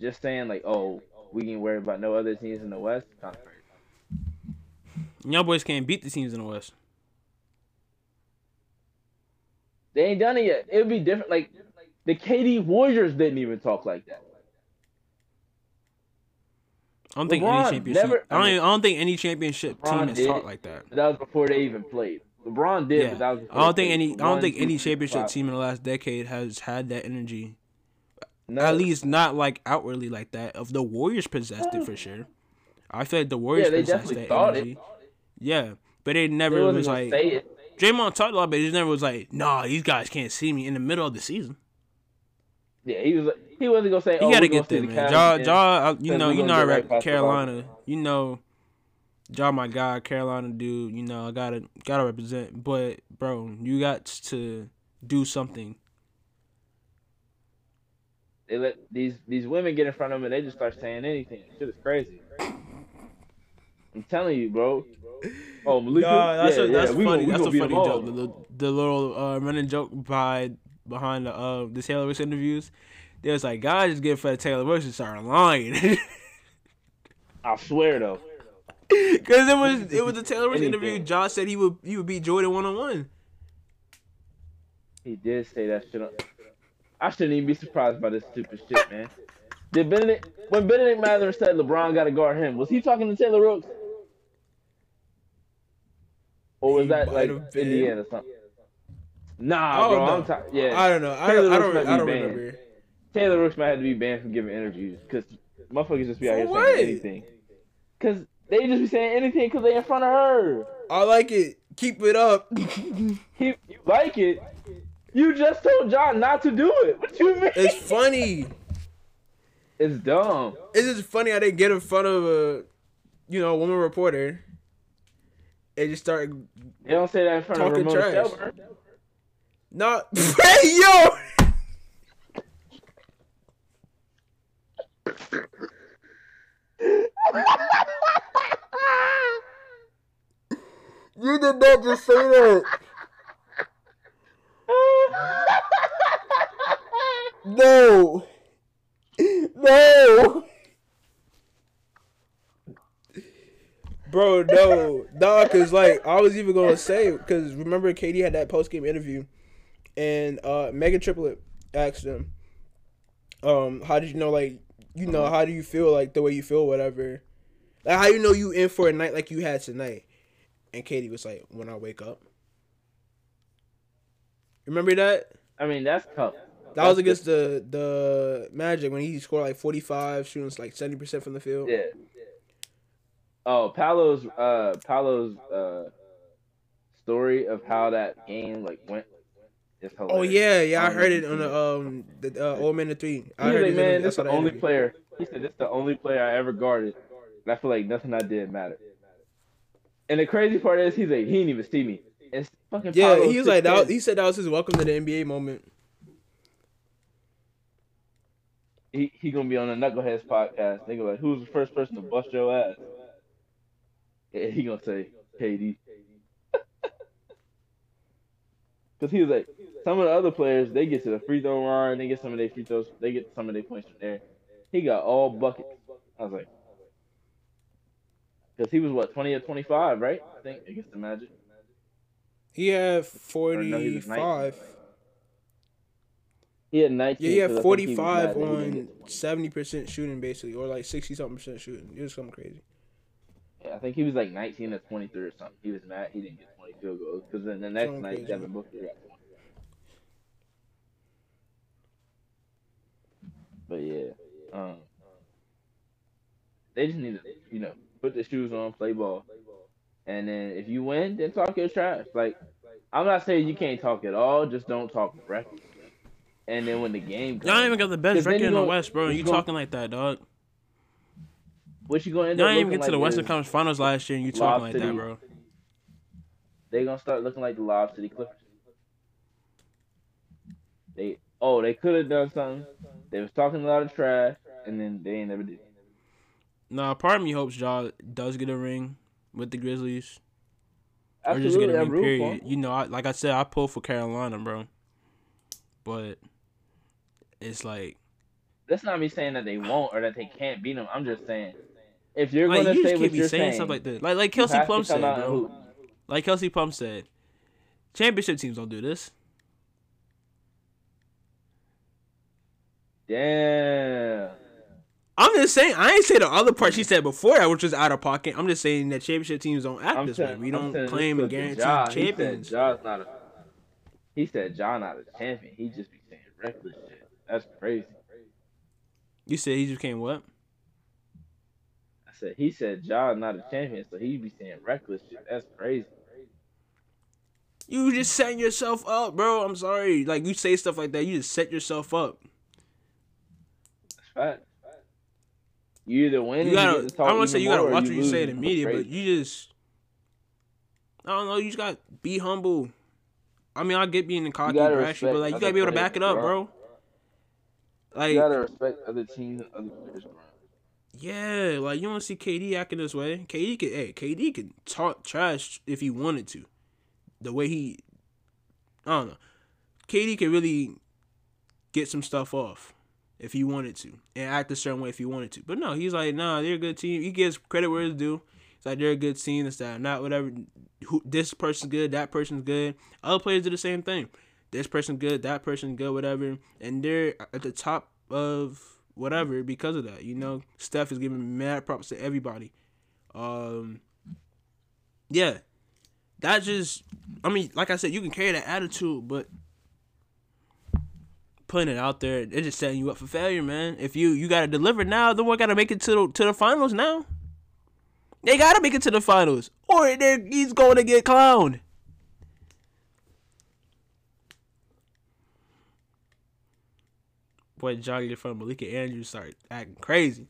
just saying like, oh, we can worry about no other teams in the West. Kind of y'all boys can't beat the teams in the West. They ain't done it yet. It would be different. Like the KD Warriors didn't even talk like that. I don't think LeBron any championship. never- I, don't I mean, even, I don't think any championship LeBron team has taught like that. That was before they even played. LeBron did, Yeah, but that was I don't think played. any. I don't think any championship five. team in the last decade has had that energy. No. At least not like outwardly like that. Of the Warriors possessed it for sure. I feel like the Warriors Yeah, they possessed definitely that thought energy. it. Yeah, but they They never was like. say it. Draymond talked a lot, but he never was like, "Nah, these guys can't see me in the middle of the season." Yeah, he was. He wasn't gonna say. You oh, gotta get there, the man. Ja. Ja, uh, you know, you know, right rep past the Carolina. You know, Ja, my guy, Carolina dude. You know, I gotta gotta represent. But bro, you got to do something. They let these these women get in front of them and they just start saying anything. Shit is crazy. I'm telling you, bro. Oh, Malika. Nah, that's yeah, a, that's yeah, funny. Gonna, we that's a funny joke. The, the, the little uh, running joke by behind the uh, the Taylor Swift interviews. They was like, "God, just get for the Taylor Swift and started lying. I swear though. Cause it was it was a Taylor Swift interview. Josh said he would he would beat Jordan one on one. He did say that shit. On... I shouldn't even be surprised by this stupid shit, man. Did Benedict when Bennedict Mathurin said LeBron got to guard him? Was he talking to Taylor Rooks? Or was He that like. Indiana or something? Nah, bro. don't I'm know. tired. Yeah, I don't know. I Taylor don't. I don't. I don't be banned. remember. Taylor Rooks might have to be banned from giving interviews because motherfuckers just be out For here what? saying anything. Because they just be saying anything because they in front of her. I like it. Keep it up. He, you like it? You just told John not to do it. What you mean? it's funny. It's dumb. It's just funny how they get in front of a, you know, woman reporter, and just start They don't say that in front of Ramona trash. Shelburne. not. hey yo. You did not just say that. No. No. Bro, no, nah, cause like I was even gonna say, cause remember KD had that post game interview, and uh Megan Triplet asked him, um, how did you know, like, you know, how do you feel, like the way you feel, whatever, like how you know you in for a night like you had tonight, and KD was like, when I wake up. Remember that? I mean, that's tough. That was against the the Magic when he scored like forty five, shooting like seventy percent from the field. Yeah. Oh, Paolo's uh Paolo's uh story of how that game like went is hilarious. Oh yeah, yeah, I Um, heard it on the um the uh, old man of three. I He heard like, man, this the only interview. player. He said, this the only player I ever guarded, and I feel like nothing I did mattered. And the crazy part is, he's like, he didn't even see me. And fucking Yeah, Paolo's he was like that. He said that was his welcome to the NBA moment. he he gonna be on the Knuckleheads podcast. They go like, who's the first person to bust your ass? He gonna say KD. Cause he was like, some of the other players they get to the free throw line, they get some of their free throws, they get some of their points from there. He got all buckets. I was like, cause he was what twenty or twenty five, right? I think against the Magic. He had forty five. he was 19. He had nineteen. Yeah, he had forty five mad that he didn't on seventy percent shooting basically, or like sixty something percent shooting. It was something crazy. Yeah, I think he was like 19 or 23 or something. He was mad he didn't get 20 field goals because then the next night crazy. Devin Booker got 20. But yeah, um, they just need to you know put the shoes on, play ball, and then if you win, then talk your trash. Like I'm not saying you can't talk at all, just don't talk record. And then when the game comes, Y'all ain't even got the best record in the West, bro. you You talking like that, dog? What you gonna end Y'all up even get to the like Western Conference Finals last year, and you talking like that, bro. they gonna start looking like the Lob City Clippers. They oh they could have done something. They was talking a lot of trash, and then they ain't never did. Nah, part of me hopes Ja does get a ring with the Grizzlies, or just Absolutely, get a ring. Period. You know, I, like I said, I pull for Carolina, bro. But it's like, That's not me saying that they won't or that they can't beat them. I'm just saying if you're like gonna you say what you're saying saying, stuff like that. Like like Kelsey Plum said, bro. Like Kelsey Plum said, championship teams don't do this. Damn. I'm just saying. I ain't say the other part she said before that, which was out of pocket. I'm just saying that championship teams don't act I'm this saying, way. We I'm don't claim and guarantee Ja, champions. He said Ja's not a. He said Ja not a champion. He just be saying reckless shit. That's crazy. You said he just came what? Said he said Ja not a champion, so he be saying reckless shit. That's crazy. You just setting yourself up, bro. I'm sorry. Like you say stuff like that, you just set yourself up. That's fact. You either win. You gotta. get to I want to say you gotta watch what you say in the media, but you just. I don't know. You just got be humble. I mean, I get being cocky, respect but like you gotta be able to back it up, bro. bro. Like you gotta respect other teams, other players. Bro. Yeah, like you don't see KD acting this way. KD could, hey, KD could talk trash if he wanted to. The way he, I don't know, KD could really get some stuff off if he wanted to and act a certain way if he wanted to. But no, he's like, nah, they're a good team. He gives credit where it's due. It's like they're a good team. It's that not whatever. Who this person's good, that person's good. Other players do the same thing. This person's good, that person's good, whatever, and they're at the top of whatever because of that. You know, Steph is giving mad props to everybody. Um, yeah, that just, I mean, like I said, you can carry that attitude, but putting it out there, they're just setting you up for failure, man. If you you gotta deliver now, then we gotta make it to the to the finals now. They gotta make it to the finals, or he's going to get clowned. Boy, Johnny from Malika Andrews started acting crazy.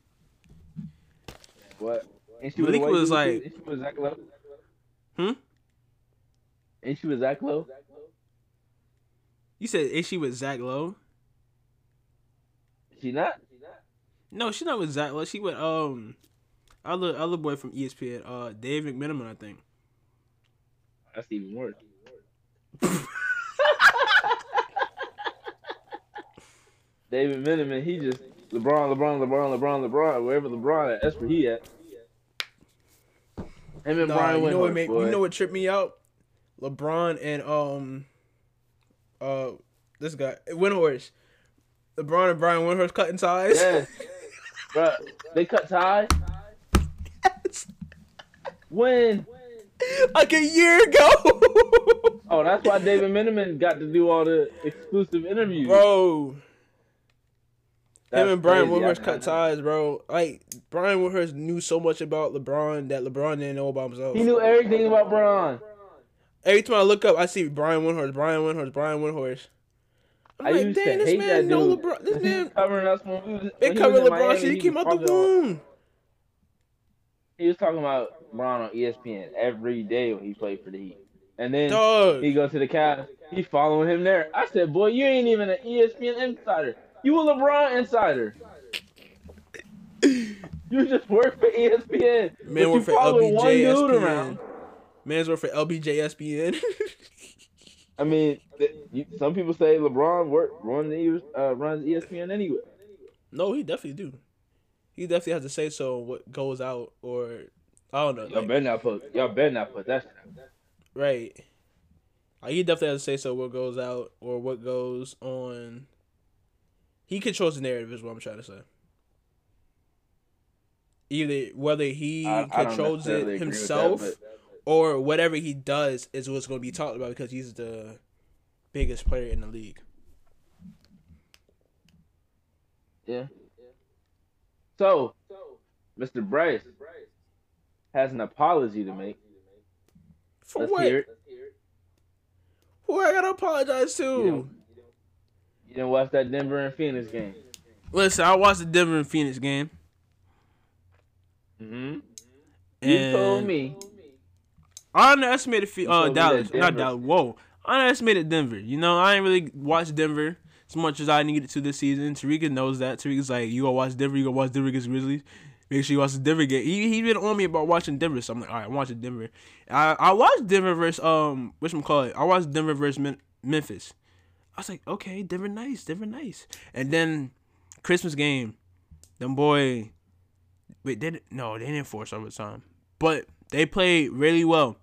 What? Ain't Malik the white was like- too? Ain't she with Zach Lowe? Hmm? Ain't she with Zach Lowe? You said is she with Zach Lowe? She not? No, she's not with Zach Lowe. She with um other other boy from ESPN, uh Dave McMenamin, I think. That's even worse. David Miniman, he just LeBron, LeBron, LeBron, LeBron, LeBron, wherever LeBron at, that's where he at. Him and Nah, Brian you know what made, you know what tripped me out? LeBron and um uh this guy Windhorst. LeBron and Brian Windhorst cutting ties. Yeah. Bruh, they cut ties when? like a year ago. Oh, that's why David Miniman got to do all the exclusive interviews. bro. That's him and Brian crazy. I- cut ties, bro. Like Brian Windhorst knew so much about LeBron that LeBron didn't know about himself. He knew everything about Bron. Every time I look up, I see Brian Windhorst, Brian Windhorst, Brian Windhorst. I'm I like, used damn, this man that know dude. LeBron. This man, covering us when we was. they when he covered was in LeBron Miami, shit. He he came was out the talking womb. He was talking about Bron on ESPN every day when he played for the Heat, and then Dog. he goes to the Cavs. He following him there. I said, boy, you ain't even an ESPN insider. You a LeBron insider. You just work for ESPN. Man you work for LBJ ESPN. Man's work for LBJ ESPN. I mean, th- you, some people say LeBron work run the uh, runs ESPN anyway. no, he definitely do. He definitely has to say so what goes out or I don't know. Y'all like- better not put. Y'all better not put that. Right. Like he definitely has to say so what goes out or what goes on. He controls the narrative is what I'm trying to say. Either whether he I- I controls necessarily it with that, himself but- or whatever he does is what's going to be talked about because he's the biggest player in the league. Yeah. So, Mr. Bryce has an apology to make. For Let's what? Who I gotta apologize to? You didn't, you didn't watch that Denver and Phoenix game. Listen, I watched the Denver and Phoenix game. Mm-hmm. And You told me. I underestimated You uh, Dallas, not Dallas. Whoa, I underestimated Denver. You know, I ain't really watched Denver as much as I needed to this season. Tarika knows that. Tarika's like, you gonna watch Denver, you gonna watch Denver against Grizzlies. Make sure you watch the Denver game. He he been on me about watching Denver, so I'm like, all right, I'm watching Denver. I I watched Denver versus um, which call it? I watched Denver versus Men- Memphis. I was like, okay, different nice, different nice. And then Christmas game, them boy, wait, they didn't- no, they didn't force overtime, but they played really well.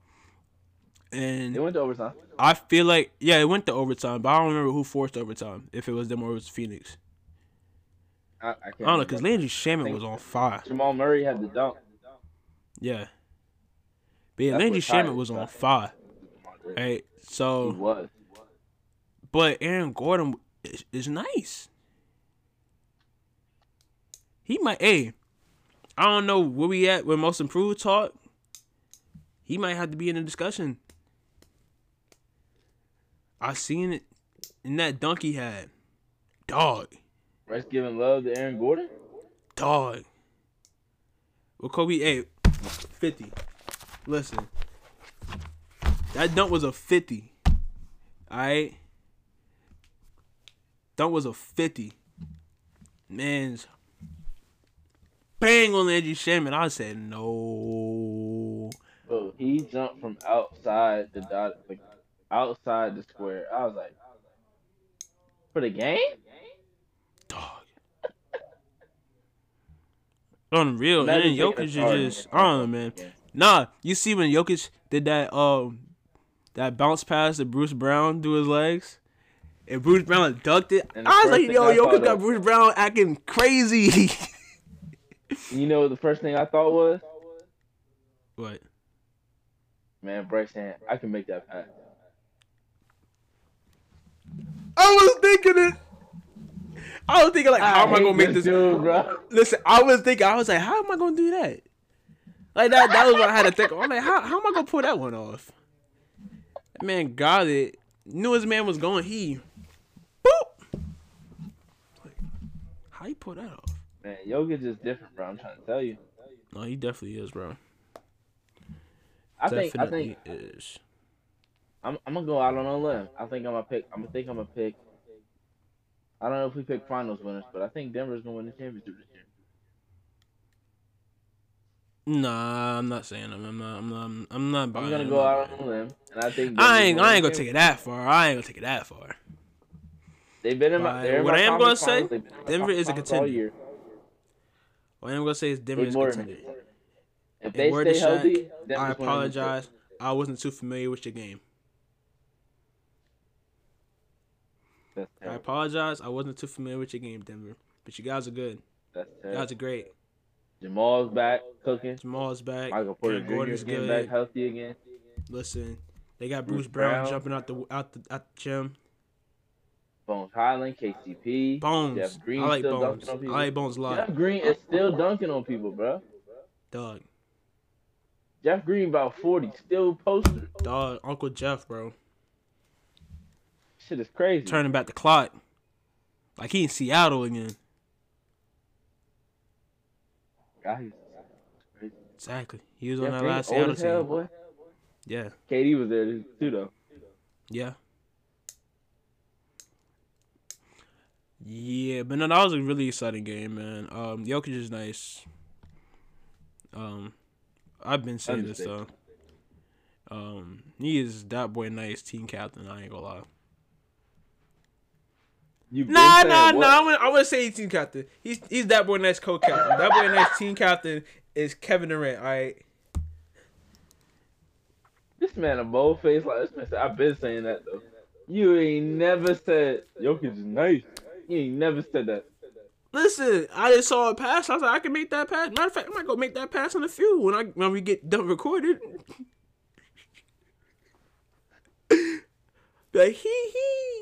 And They went to overtime. I feel like yeah, it went to overtime, but I don't remember who forced overtime. If it was them or it was Phoenix. I, I can't. I don't know, cause remember. Landry Shamet was on fire. Jamal Murray had the dunk. Yeah. But yeah, That's Landry Shamet was on fire. Right. So, was. But Aaron Gordon is, is nice. He might. Hey, I don't know where we at with most improved talk. He might have to be in the discussion. I seen it in that dunk he had. Dog. Rice giving love to Aaron Gordon. Dog. Well, Kobe, hey, 50. Listen. That dunk was a 50. Alright? Dunk was a 50. Man's bang on of Shamet. I said, no. Bro, he jumped from outside the dot, like outside the square. I was like, for the game? Dog. Unreal. And then Jokic is just, I don't know, man. Nah, you see when Jokic did that um that bounce pass to Bruce Brown through his legs? And Bruce Brown ducked it. I was like, yo, I thought got of- Bruce Brown acting crazy. You know the first thing I thought was? what? Man, Bryce saying, I can make that pass. I was thinking it. I was thinking like, how am I gonna make this? dude, bro? Listen, I was thinking, I was like, how am I gonna do that? Like that, that was what I had to think. I'm like, how, how am I gonna pull that one off? That man got it. Knew his man was going. He, boop. Like, how you pull that off? Man, Jokic is different, bro. I'm trying to tell you. No, he definitely is, bro. I think, I definitely think, is. I'm, I'm gonna go out on a limb. I think I'm gonna pick. I'm gonna think I'm gonna pick. I don't know if we pick finals winners, but I think Denver's gonna win the championship this year. Nah, I'm not saying I'm, I'm not. I'm not. I'm not buying. I'm gonna go not out on a limb, and I think I ain't. I ain't gonna take it that far. I ain't gonna take it that far. They've been in my. They're what I am gonna say, finals. They've been in my Denver is a conference finals all contender. What I'm gonna say is Denver is more contender. If they stay healthy, I apologize. I wasn't too familiar with your game. I apologize. I wasn't too familiar with your game, Denver. But you guys are good. That's You terrible. guys are great. Jamal's back cooking. Jamal's back. Michael Porter Aaron Jr. Gordon's good. back healthy again. Listen, they got Bruce Bruce Brown, Brown. jumping out the out the out the gym. Bones Hyland, KCP, Bones. Jeff Green I like still Bones. dunking on I like Bones a lot. Jeff Green is still dunking on people, bro. Dog. Jeff Green about forty, still poster. Dog. Uncle Jeff, bro. Shit is crazy. Turning back the clock. Like he in Seattle again. Crazy. Exactly. He was Jeff on that Green last Seattle as hell, boy. Yeah. KD was there too, though. Yeah. Yeah, but no, that was a really exciting game, man. Um, Jokic is nice. Um, I've been saying this though. Um, he is that boy nice team captain. I ain't gonna lie. You been Nah, nah, what? nah. I'm gonna, I'm gonna say he's team captain. He's he's that boy nice co-captain. That boy nice team captain is Kevin Durant. All right. This man a bold face like this man. Said, I've been saying that though. You ain't never said Jokic is nice. You ain't never said that. Listen, I just saw a pass. I was like, I can make that pass. Matter of fact, I might go make that pass in the few when I when we get done recorded. like hee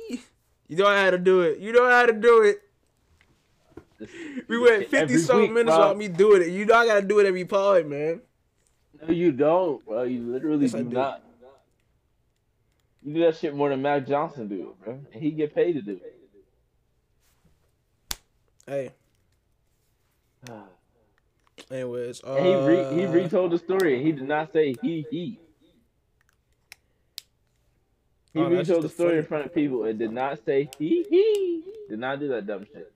hee. You know how to do it. You know how to do it. This- We went fifty something minutes bro. without me doing it. You know I gotta do it every pod, man. No, you don't, bro. You literally Yes, do do. not. You do that shit more than Mac Johnson do bro. And he get paid to do it. Hey, anyways, uh, he re- he retold the story and he did not say he he. He Oh, retold the story funny. in front of people and did not say he he. Did not do that dumb shit.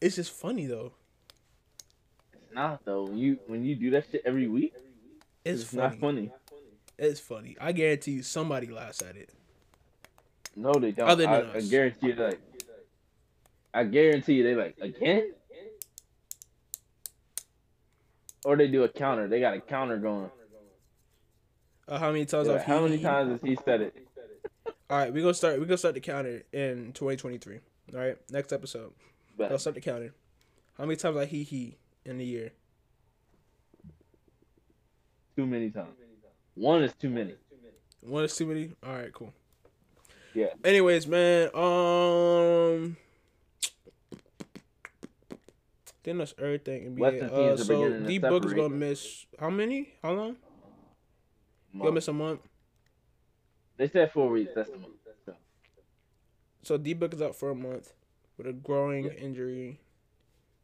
It's just funny though. It's not though. When you when you do that shit every week, It's, it's, funny. not funny. It's funny. I guarantee you, somebody laughs at it. No, they don't. Other I, than I us. guarantee you, like, I guarantee you, they like again, or they do a counter. They got a counter going. Uh, how many times? I've how many times has he said it? All right, we gonna start. We gonna start the counter in 2023. All right, next episode. But I'll start the counter. How many times I he he in a year? Too many times. One is too many. One is too many. All right, cool. Yeah. Anyways, man. Um. I think that's everything. NBA. Uh, so D Book is gonna miss how many? How long? Gonna miss a month. They said four weeks. That's the month. So, So D Book is out for a month with a growing Yeah. injury.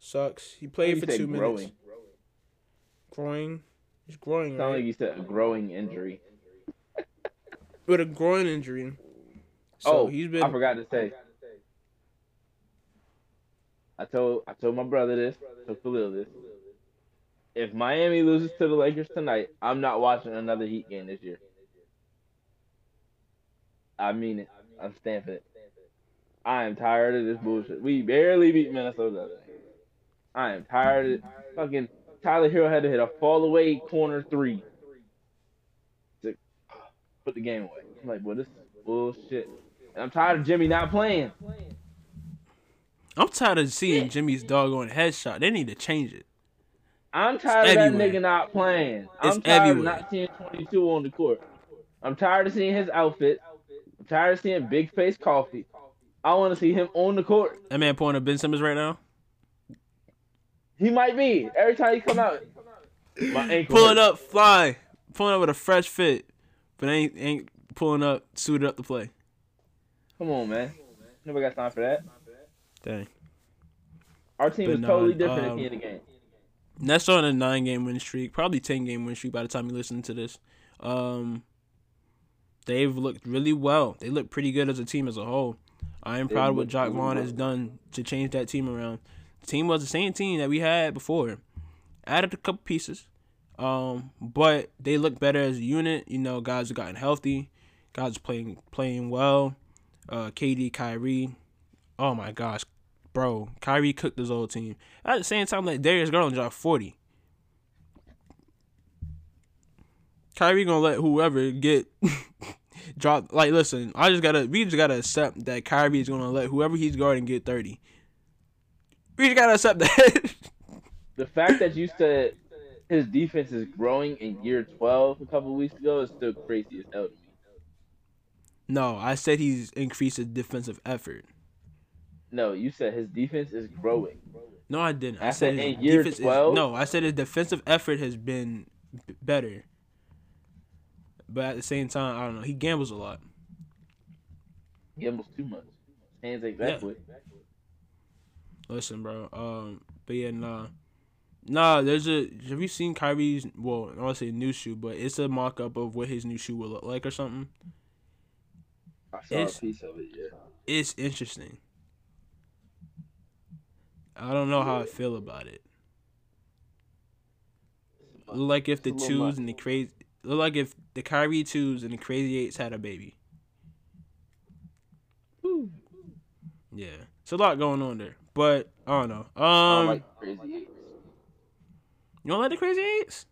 Sucks. He played for two growing. minutes. Growing. He's growing, Sound like you said a growing injury. With a groin injury. So oh, he's been. I forgot to say. I told I told my brother this, told Khalil this. If Miami loses to the Lakers tonight, I'm not watching another Heat game this year. I mean it. I'm stamping it. I am tired of this bullshit. We barely beat Minnesota. I am tired of it. Fucking Tyler Herro had to hit a fall away corner three to put the game away. I'm like, well, this is bullshit. And I'm tired of Jimmy not playing. I'm tired of seeing Jimmy's doggone headshot. They need to change it. I'm tired of that nigga not playing. It's I'm tired everywhere. of not seeing 22 on the court. I'm tired of seeing his outfit. I'm tired of seeing big face coffee. I want to see him on the court. That man pulling a Ben Simmons right now. He might be every time he come out. My ankle. Pulling hurts. up, fly, pulling up with a fresh fit, but ain't ain't pulling up suited up to play. Come on, man. Nobody got time for that. Dang. Our team But is no, totally different um, the end of the game. Nets on a nine game win streak, probably ten game win streak by the time you listen to this. Um, they've looked really well. They look pretty good as a team as a whole. I am They proud of what Jacque Vaughn has done to change that team around. The team was the same team that we had before. Added a couple pieces, um, but they look better as a unit. You know, guys have gotten healthy, guys are playing playing well. Uh, KD, Kyrie, oh my gosh, bro, Kyrie cooked this whole team. At the same time, like Darius Garland dropped forty. Kyrie gonna let whoever get drop. Like, listen, I just gotta, we just gotta accept that Kyrie is gonna let whoever he's guarding get thirty. We just gotta accept that. The fact that you said his defense is growing in year 12 a couple weeks ago is still crazy as hell to me. no, I said he's increased his defensive effort. No, you said his defense is growing. No, I didn't. I, I said said his in year defense is- 12? no, I said his defensive effort has been b- better. But at the same time, I don't know. He gambles a lot. He gambles too much. Hands exactly. Yeah. Listen, bro. Um, but yeah, nah, nah. There's a. Have you seen Kyrie's? Well, I want to say new shoe, but it's a mock up of what his new shoe will look like or something. I saw a piece of it, yeah. It's interesting. I don't know how I feel about it. Look like if the twos and the crazy. Look like if the Kyrie twos and the crazy eights had a baby. Yeah, it's a lot going on there, but I don't know. Um, I like you don't like the crazy eights?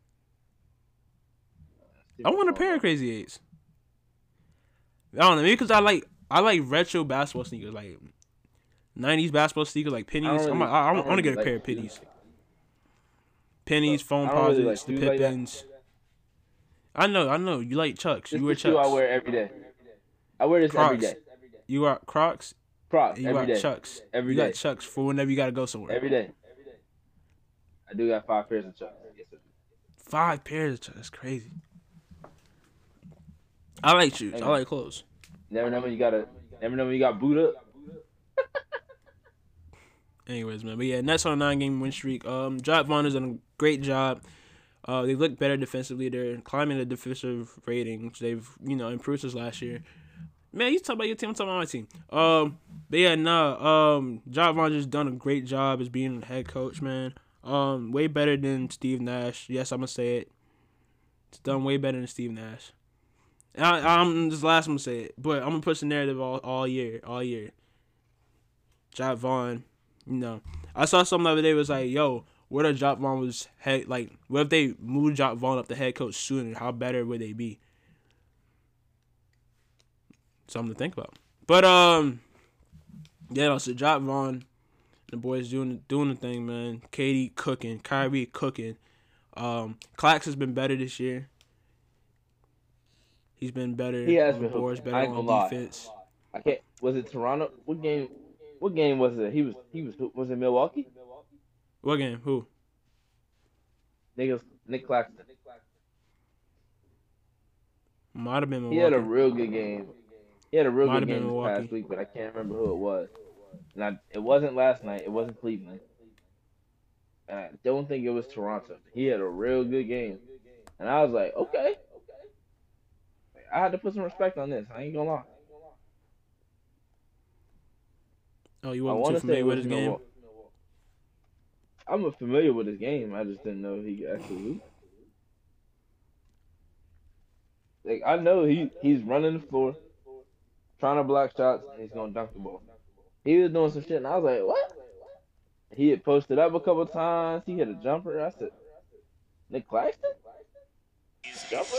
I want a pair of crazy eights. I don't know, maybe because I like I like retro basketball sneakers, like '90s basketball sneakers, like pennies. I don't I'm, I, I, I want to get a really pair of pennies. shoes. Pennies, phone don't really like the like. Pippins. I know, I know. You like Chucks. This You wear Chucks. shoe I wear every day. I wear this every Crocs. day. You got Crocs. Crocs you every got day. Chucks. Every you day. got Chucks for whenever you gotta go somewhere. Every day. I do got five pairs of Chucks. Yes. Five pairs of Chucks. That's crazy. I like shoes. I like clothes. Never know when you got to Never know when you got boot up. Anyways, man, but yeah, Nets on a nine-game win streak. Um, Jacque Vaughn has done a great job. Uh, they look better defensively. They're climbing the defensive ratings. They've you know improved since last year. Man, you talk about your team. I'm talking about my team. Um, but yeah, nah. Um, Jacque Vaughn just done a great job as being a head coach, man. Um, way better than Steve Nash. Yes, I'm gonna say it. It's done way better than Steve Nash. I, I'm this last I'm gonna say it, but I'm gonna push the narrative all, all year, all year. Jacque Vaughn, know, I saw something the other day was like, yo, what if Jacque Vaughn was head like, what if they moved Jacque Vaughn up the head coach sooner? How better would they be? Something to think about. But um, yeah, no, so Jacque Vaughn The boys doing doing the thing, man. KD cooking, Kyrie cooking. Um, Clax has been better this year. He's been better. He has been boards, better on gonna lie. defense. I can't. Was it Toronto? What game? What game was it? He was. He was. Was it Milwaukee? What game? Who? Niggas. Nick Claxton. Might have been Milwaukee. He had a real good game. He had a real Might good game this past week, but I can't remember who it was. And I, it wasn't last night. It wasn't Cleveland. And I don't think it was Toronto. He had a real good game, and I was like, okay, okay. I had to put some respect on this. I ain't gonna lie. Oh, you I wasn't want too to say familiar it with was his game. Milwaukee. I'm familiar with his game. I just didn't know he actually hoop. Like I know he he's running the floor, trying to block shots, and he's gonna dunk the ball. He was doing some shit, and I was like, what? He had posted up a couple times. He hit a jumper. I said, Nick Claxton? Jumper?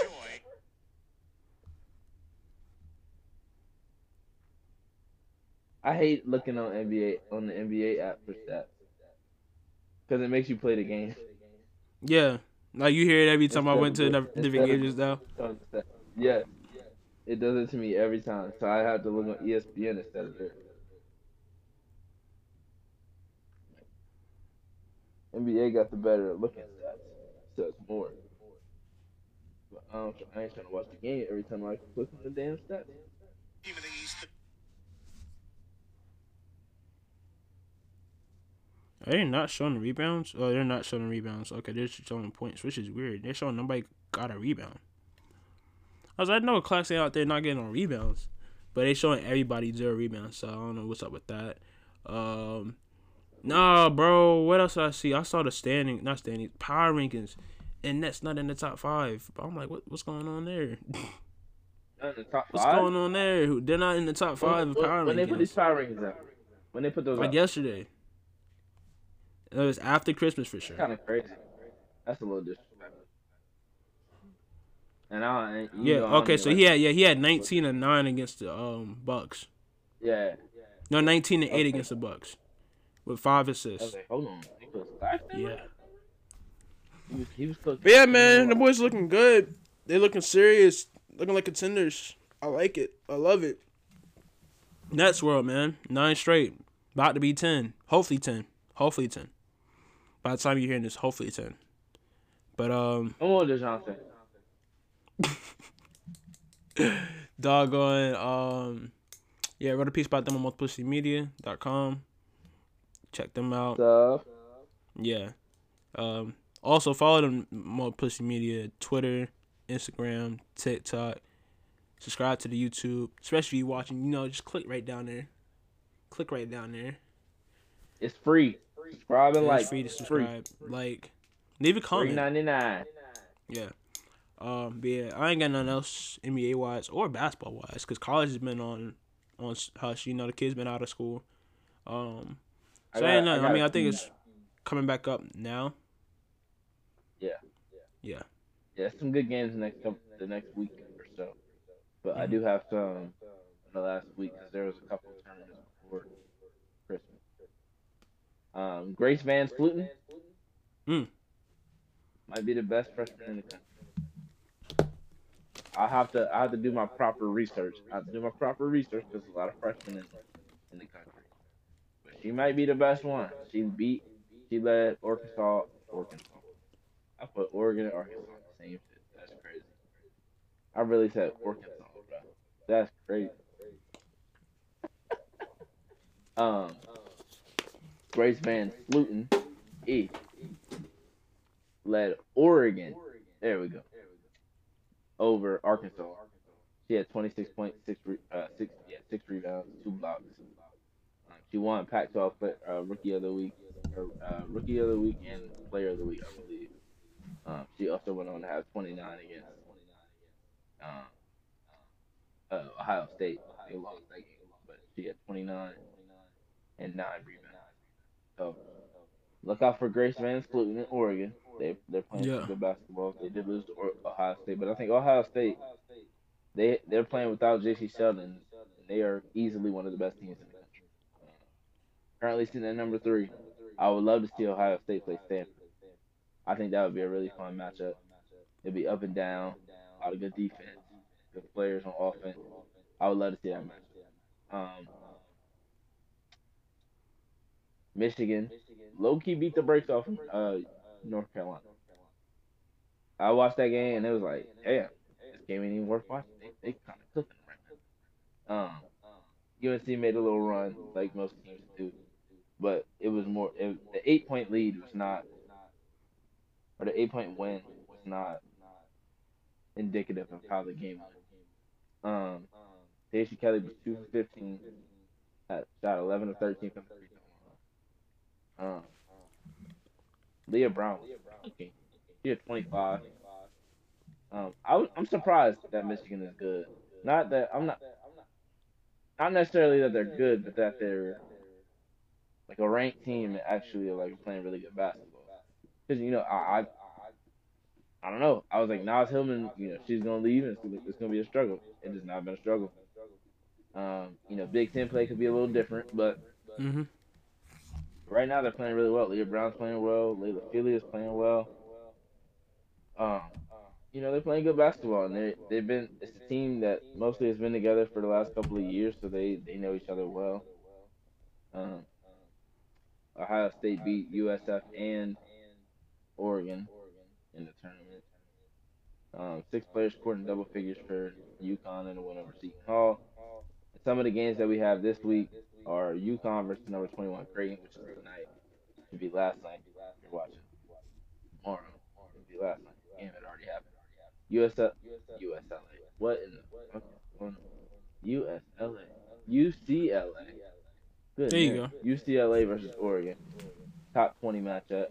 I hate looking on NBA on the NBA app for stats because it makes you play the game. Yeah, like you hear it every time I went to of- the different instead games just now. on the stats. Yeah, it does it to me every time. So I have to look on ESPN instead of there. NBA got the better looking stats, so it's more. But I, I ain't trying to watch the game every time I click on the damn stats. Are they not showing rebounds? Oh, they're not showing rebounds. Okay, they're just showing points, which is weird. They're showing nobody got a rebound. I was like, no, Clark's out there not getting on rebounds, but they showing everybody zero rebounds. So I don't know what's up with that. Um, nah, bro. What else did I see? I saw the standing, not standing, power rankings, and that's not in the top five. But I'm like, what, what's going on there? The What's going on there? They're not in the top five when, of power when they put these rankings. power rankings out, when they put those Like out, yesterday. It was after Christmas for sure. kind of crazy. That's a little disrespectful. And I you Yeah. know, I don't Okay. even So like- he had yeah he had 19 and nine against the um Bucks. yeah. No, 19 and eight against the Bucks, with five assists. like, hold on, Nicolas Claxton? Yeah. He was, he was. But yeah, man, the boys looking good. They looking serious, looking like contenders. I like it. I love it. Nets world, man. Nine straight. About to be ten. Hopefully ten. Hopefully ten. By the time you're hearing this, hopefully ten. But um, Come on, Dejounte. doggone um, yeah, wrote a piece about them on multiplicitymedia.com. Check them out. Stuff. Yeah. Um, also follow them Multiplicity Media, Twitter, Instagram, TikTok. Subscribe to the YouTube, especially if you watching. You know, just click right down there. Click right down there. It's free. Subscribe and Yeah, like. it's free to subscribe. Like, leave a Three comment. ninety nine. Yeah. Um, but yeah, I ain't got nothing else NBA wise or basketball wise because college has been on on hush. You know, the kids been out of school. Um, so I, ain't nothing. I, mean, I think it's coming back up now. Yeah. Yeah. Yeah, some good games next couple, the next week or so. But I Mhm. do have some in the last week because there was a couple of tournaments before Christmas. Um, Grace VanSlooten Mm. might be the best freshman in the country. I have to I have to do my proper research. I have to do my proper research because there's a lot of freshmen in, in the country. But she might be the best one. She beat she led Arkansas Arkansas. I put Oregon and Arkansas on the same shit. That's crazy. I really said Arkansas, bro. That's crazy. um, Grace Van Fluten, E, led Oregon. There we go. Over Arkansas. She had 26.6 six, uh, six, yeah, six rebounds, two blocks. Um, she won Pac-12 play, uh, Rookie of the Week, uh, Rookie of the Week and Player of the Week, I believe. Um, she also went on to have 29 against um, uh, Ohio State. They lost that game, but she had 29 and nine rebounds. So look out for Grace Van Fluten in Oregon. They they're playing Yeah. some good basketball. They did lose to Ohio State, but I think Ohio State they they're playing without Jacy Sheldon. And they are easily one of the best teams in the country. currently sitting at number three. I would love to see Ohio State play Stanford. I think that would be a really fun matchup. It'd be up and down, a lot of good defense, good players on offense. I would love to see that matchup. Um, Michigan, low key beat the brakes off uh, North Carolina. I watched that game and it was like, damn, this game ain't even worth watching. They, they kind of cooking right now. Um, UNC made a little run like most teams do, but it was more. It, the eight point lead was not, or the eight point win was not indicative of how the game went. Um, Stacey Kelly was two for fifteen, had shot eleven of thirteen from the free throw line. Um, Leigha Brown was okay. She had twenty five. Um, I, was- I'm surprised that Michigan is good. Not that I'm not not necessarily that they're good, but that they're like a ranked team and actually like playing really good basketball. Because you know, I, I I don't know. I was like, Naz Hillmon, you know, she's gonna leave and it's gonna, it's gonna be a struggle. It has not been a struggle. Um, you know, Big Ten play could be a little different, but Mm-hmm. Right now they're playing really well. Leigha Brown's playing well. Laila Phelia is playing well. Um, you know, they're playing good basketball, and they they've been. It's a team that mostly has been together for the last couple of years, so they they know each other well. Um, Ohio State beat USF and Oregon in the tournament. Um, six players scored in double figures for UConn and a win over Seton Hall. Some of the games that we have this week are UConn versus number 21 Creighton, which is tonight. Should be last night you're watching. Tomorrow. It'll be last night. Game had already happened. USF, USLA. What in the okay. USLA. UCLA. Good. There you man. UCLA versus Oregon. Top 20 matchup.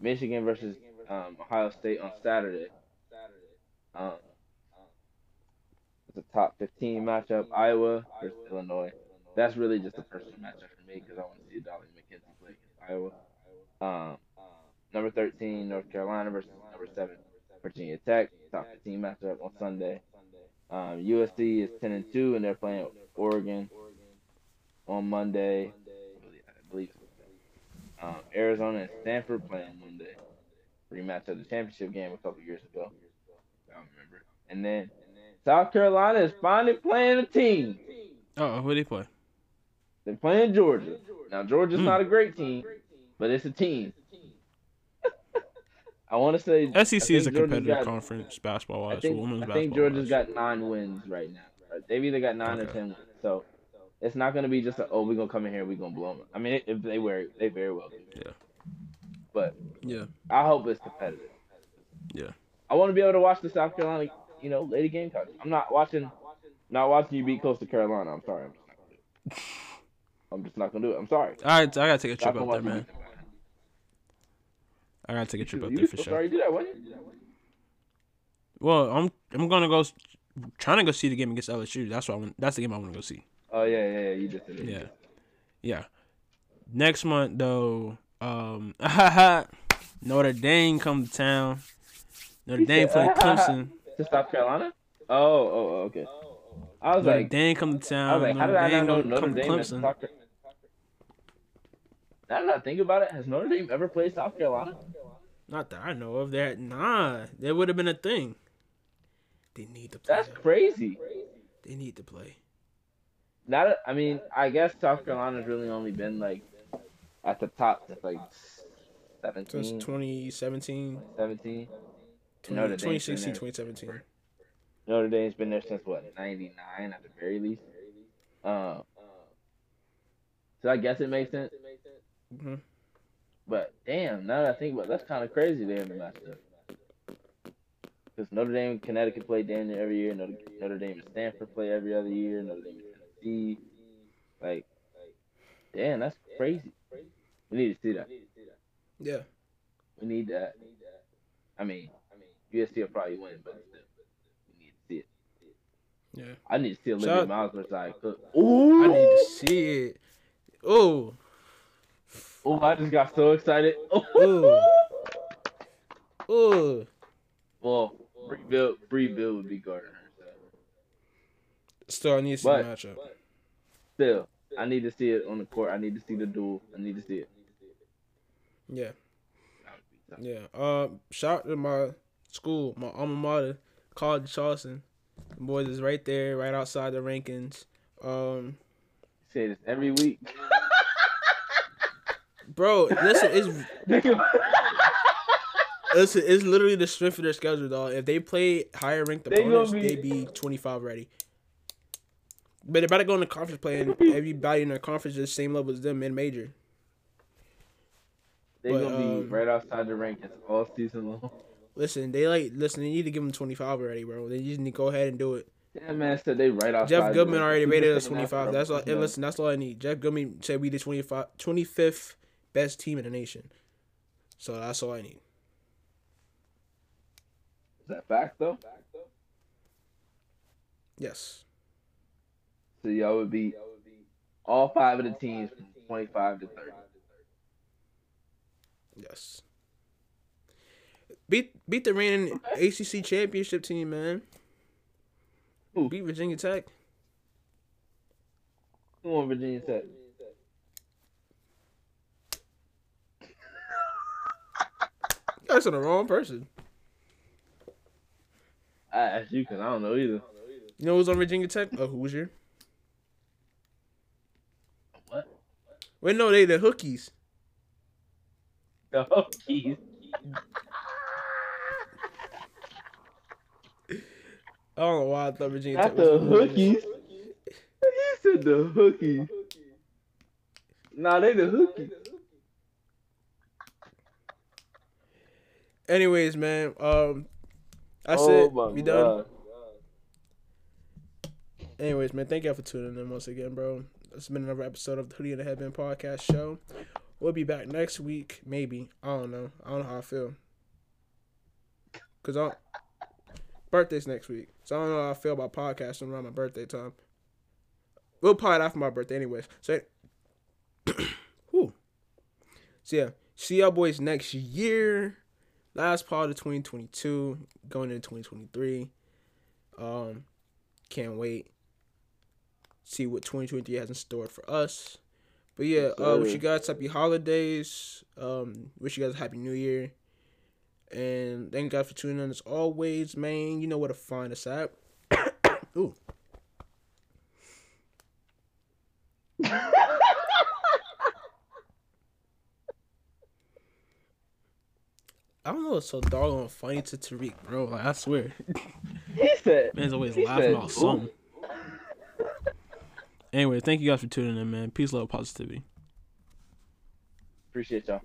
Michigan versus um, Ohio State on Saturday. Saturday. Um, it's a top 15 matchup. Iowa versus Illinois. That's really just a personal matchup for me because I want to see Dolly McKenzie play against Iowa. Um, number 13, North Carolina versus number 7, Virginia Tech. Top 15 matchup on Sunday. Um, USC is 10 and 2, and they're playing Oregon on Monday. I believe-. Um, Arizona and Stanford playing Monday. Rematch of the championship game a couple years ago. I don't remember. And then South Carolina is finally playing a team. Oh, who did they play? They're playing Georgia. Now Georgia's Hmm. not a great team, but it's a team. I want to say SEC is a competitive got- conference basketball I wise, think, women's I basketball. think Georgia's wise. got nine wins right now. Right? They've either got nine or ten wins. So it's not going to be just a, oh we're gonna come in here and we're gonna blow them. I mean if they were they very well could. Yeah. But Yeah. I hope it's competitive. Yeah. I want to be able to watch the South Carolina, you know, Lady Gamecocks. I'm not watching, not watching you beat Coastal Carolina. I'm sorry. I'm I'm just not gonna do it. I'm sorry. All right, I gotta take a trip up there, man. I gotta take a trip You up there for sure. already do that? Well, I'm I'm gonna go trying to go see the game against LSU. That's what I want. That's the game I want to go see. Oh yeah, yeah, yeah. You just did it. Yeah, yeah. Next month though, um, Notre Dame come to town. Notre Dame play Clemson. To South Carolina? Oh, oh, oh, okay. I was Notre like, Dame come to town. I was like, how did Notre I not Dame know Notre come to Dame Clemson. Now that I think about it, has Notre Dame ever played South Carolina? Not that I know of. That nah, that would have been a thing. They need to play. That's crazy. They need to play. Not, a, I mean, I guess South Carolina's really only been like at the top since like Since 17, 2017, 17. 20, Notre Dame's been 2016, there. 2017. Notre Dame's been there since what, 99 at the very least. Um, so I guess it makes sense. Hmm But damn, now that I think about it, that's kind of crazy they haven't matched up. Because Notre Dame and Connecticut play damn near every year. Notre, Notre Dame and Stanford play every other year. Notre Dame and Tennessee. Like, damn, that's crazy. We need to see that. Yeah. We need that. I mean, I mean, USC will probably win, but still, we need to see it. Yeah. I need to see Olivia Shout- Miles versus I Cook. I need to see it. Oh, Oh, I just got so excited. Ooh. oh. well, Bree Bill, would be guarding her. Still, I need to see But- the matchup. Still, I need to see it on the court. I need to see the duel. I need to see it. Yeah. Yeah. Uh, shout out to my school, my alma mater, College Charleston. The boys is right there, right outside the rankings. Um, Say this every week. bro, listen, it's listen, it's literally the strength of their schedule, dog. If they play higher ranked They opponents, be- they be twenty five ready. But they better go in the conference play, and everybody in their conference is the same level as them in major. They're gonna be um, right outside the rankings all season long. Listen, they like listen. They need to give them twenty five already, bro. They just need to go ahead and do it. That man said they right outside. Jeff Goodman already rated us 25. That's all. And listen, that's all I need. Jeff Goodman said we the 25, 25th best team in the nation. So that's all I need. Is that fact though? Yes. So y'all would be all five of the teams from 25 to 30. Yes. Beat beat the reigning ACC championship team, man. Who? Beat Virginia Tech. Who on Virginia Tech? Guys on the wrong person. I asked you because I don't know either. You know who's on Virginia Tech? Oh, Hoosier. What? Wait, no, they the Hookies. The Hookies. I don't know why I thought Virginia Not Tech was the Hookies. He said the Hookies. Nah, they the Hookies. Anyways, man, um, that's oh it. my We done. God. Anyways, man, thank y'all for tuning in once again, bro. It's been another episode of the Hoodie and the Headband podcast show. We'll be back next week, maybe. I don't know. I don't know how I feel. Cause I birthday's next week, so I don't know how I feel about podcasting around my birthday time. We'll pod after my birthday, anyways. So, whew. So yeah, see y'all boys next year. Last part of 2022, going into 2023. Um, can't wait. See what 2023 has in store for us. But yeah, uh, wish you guys happy holidays. Um, wish you guys a happy new year. And thank you guys for tuning in as always, man. You know where to find us at. Ooh. I don't know. It's so doggone funny to Tariq, bro. Like I swear, He said. man's always laughing said, about something. Anyway, thank you guys for tuning in, man. Peace, love, positivity. Appreciate y'all.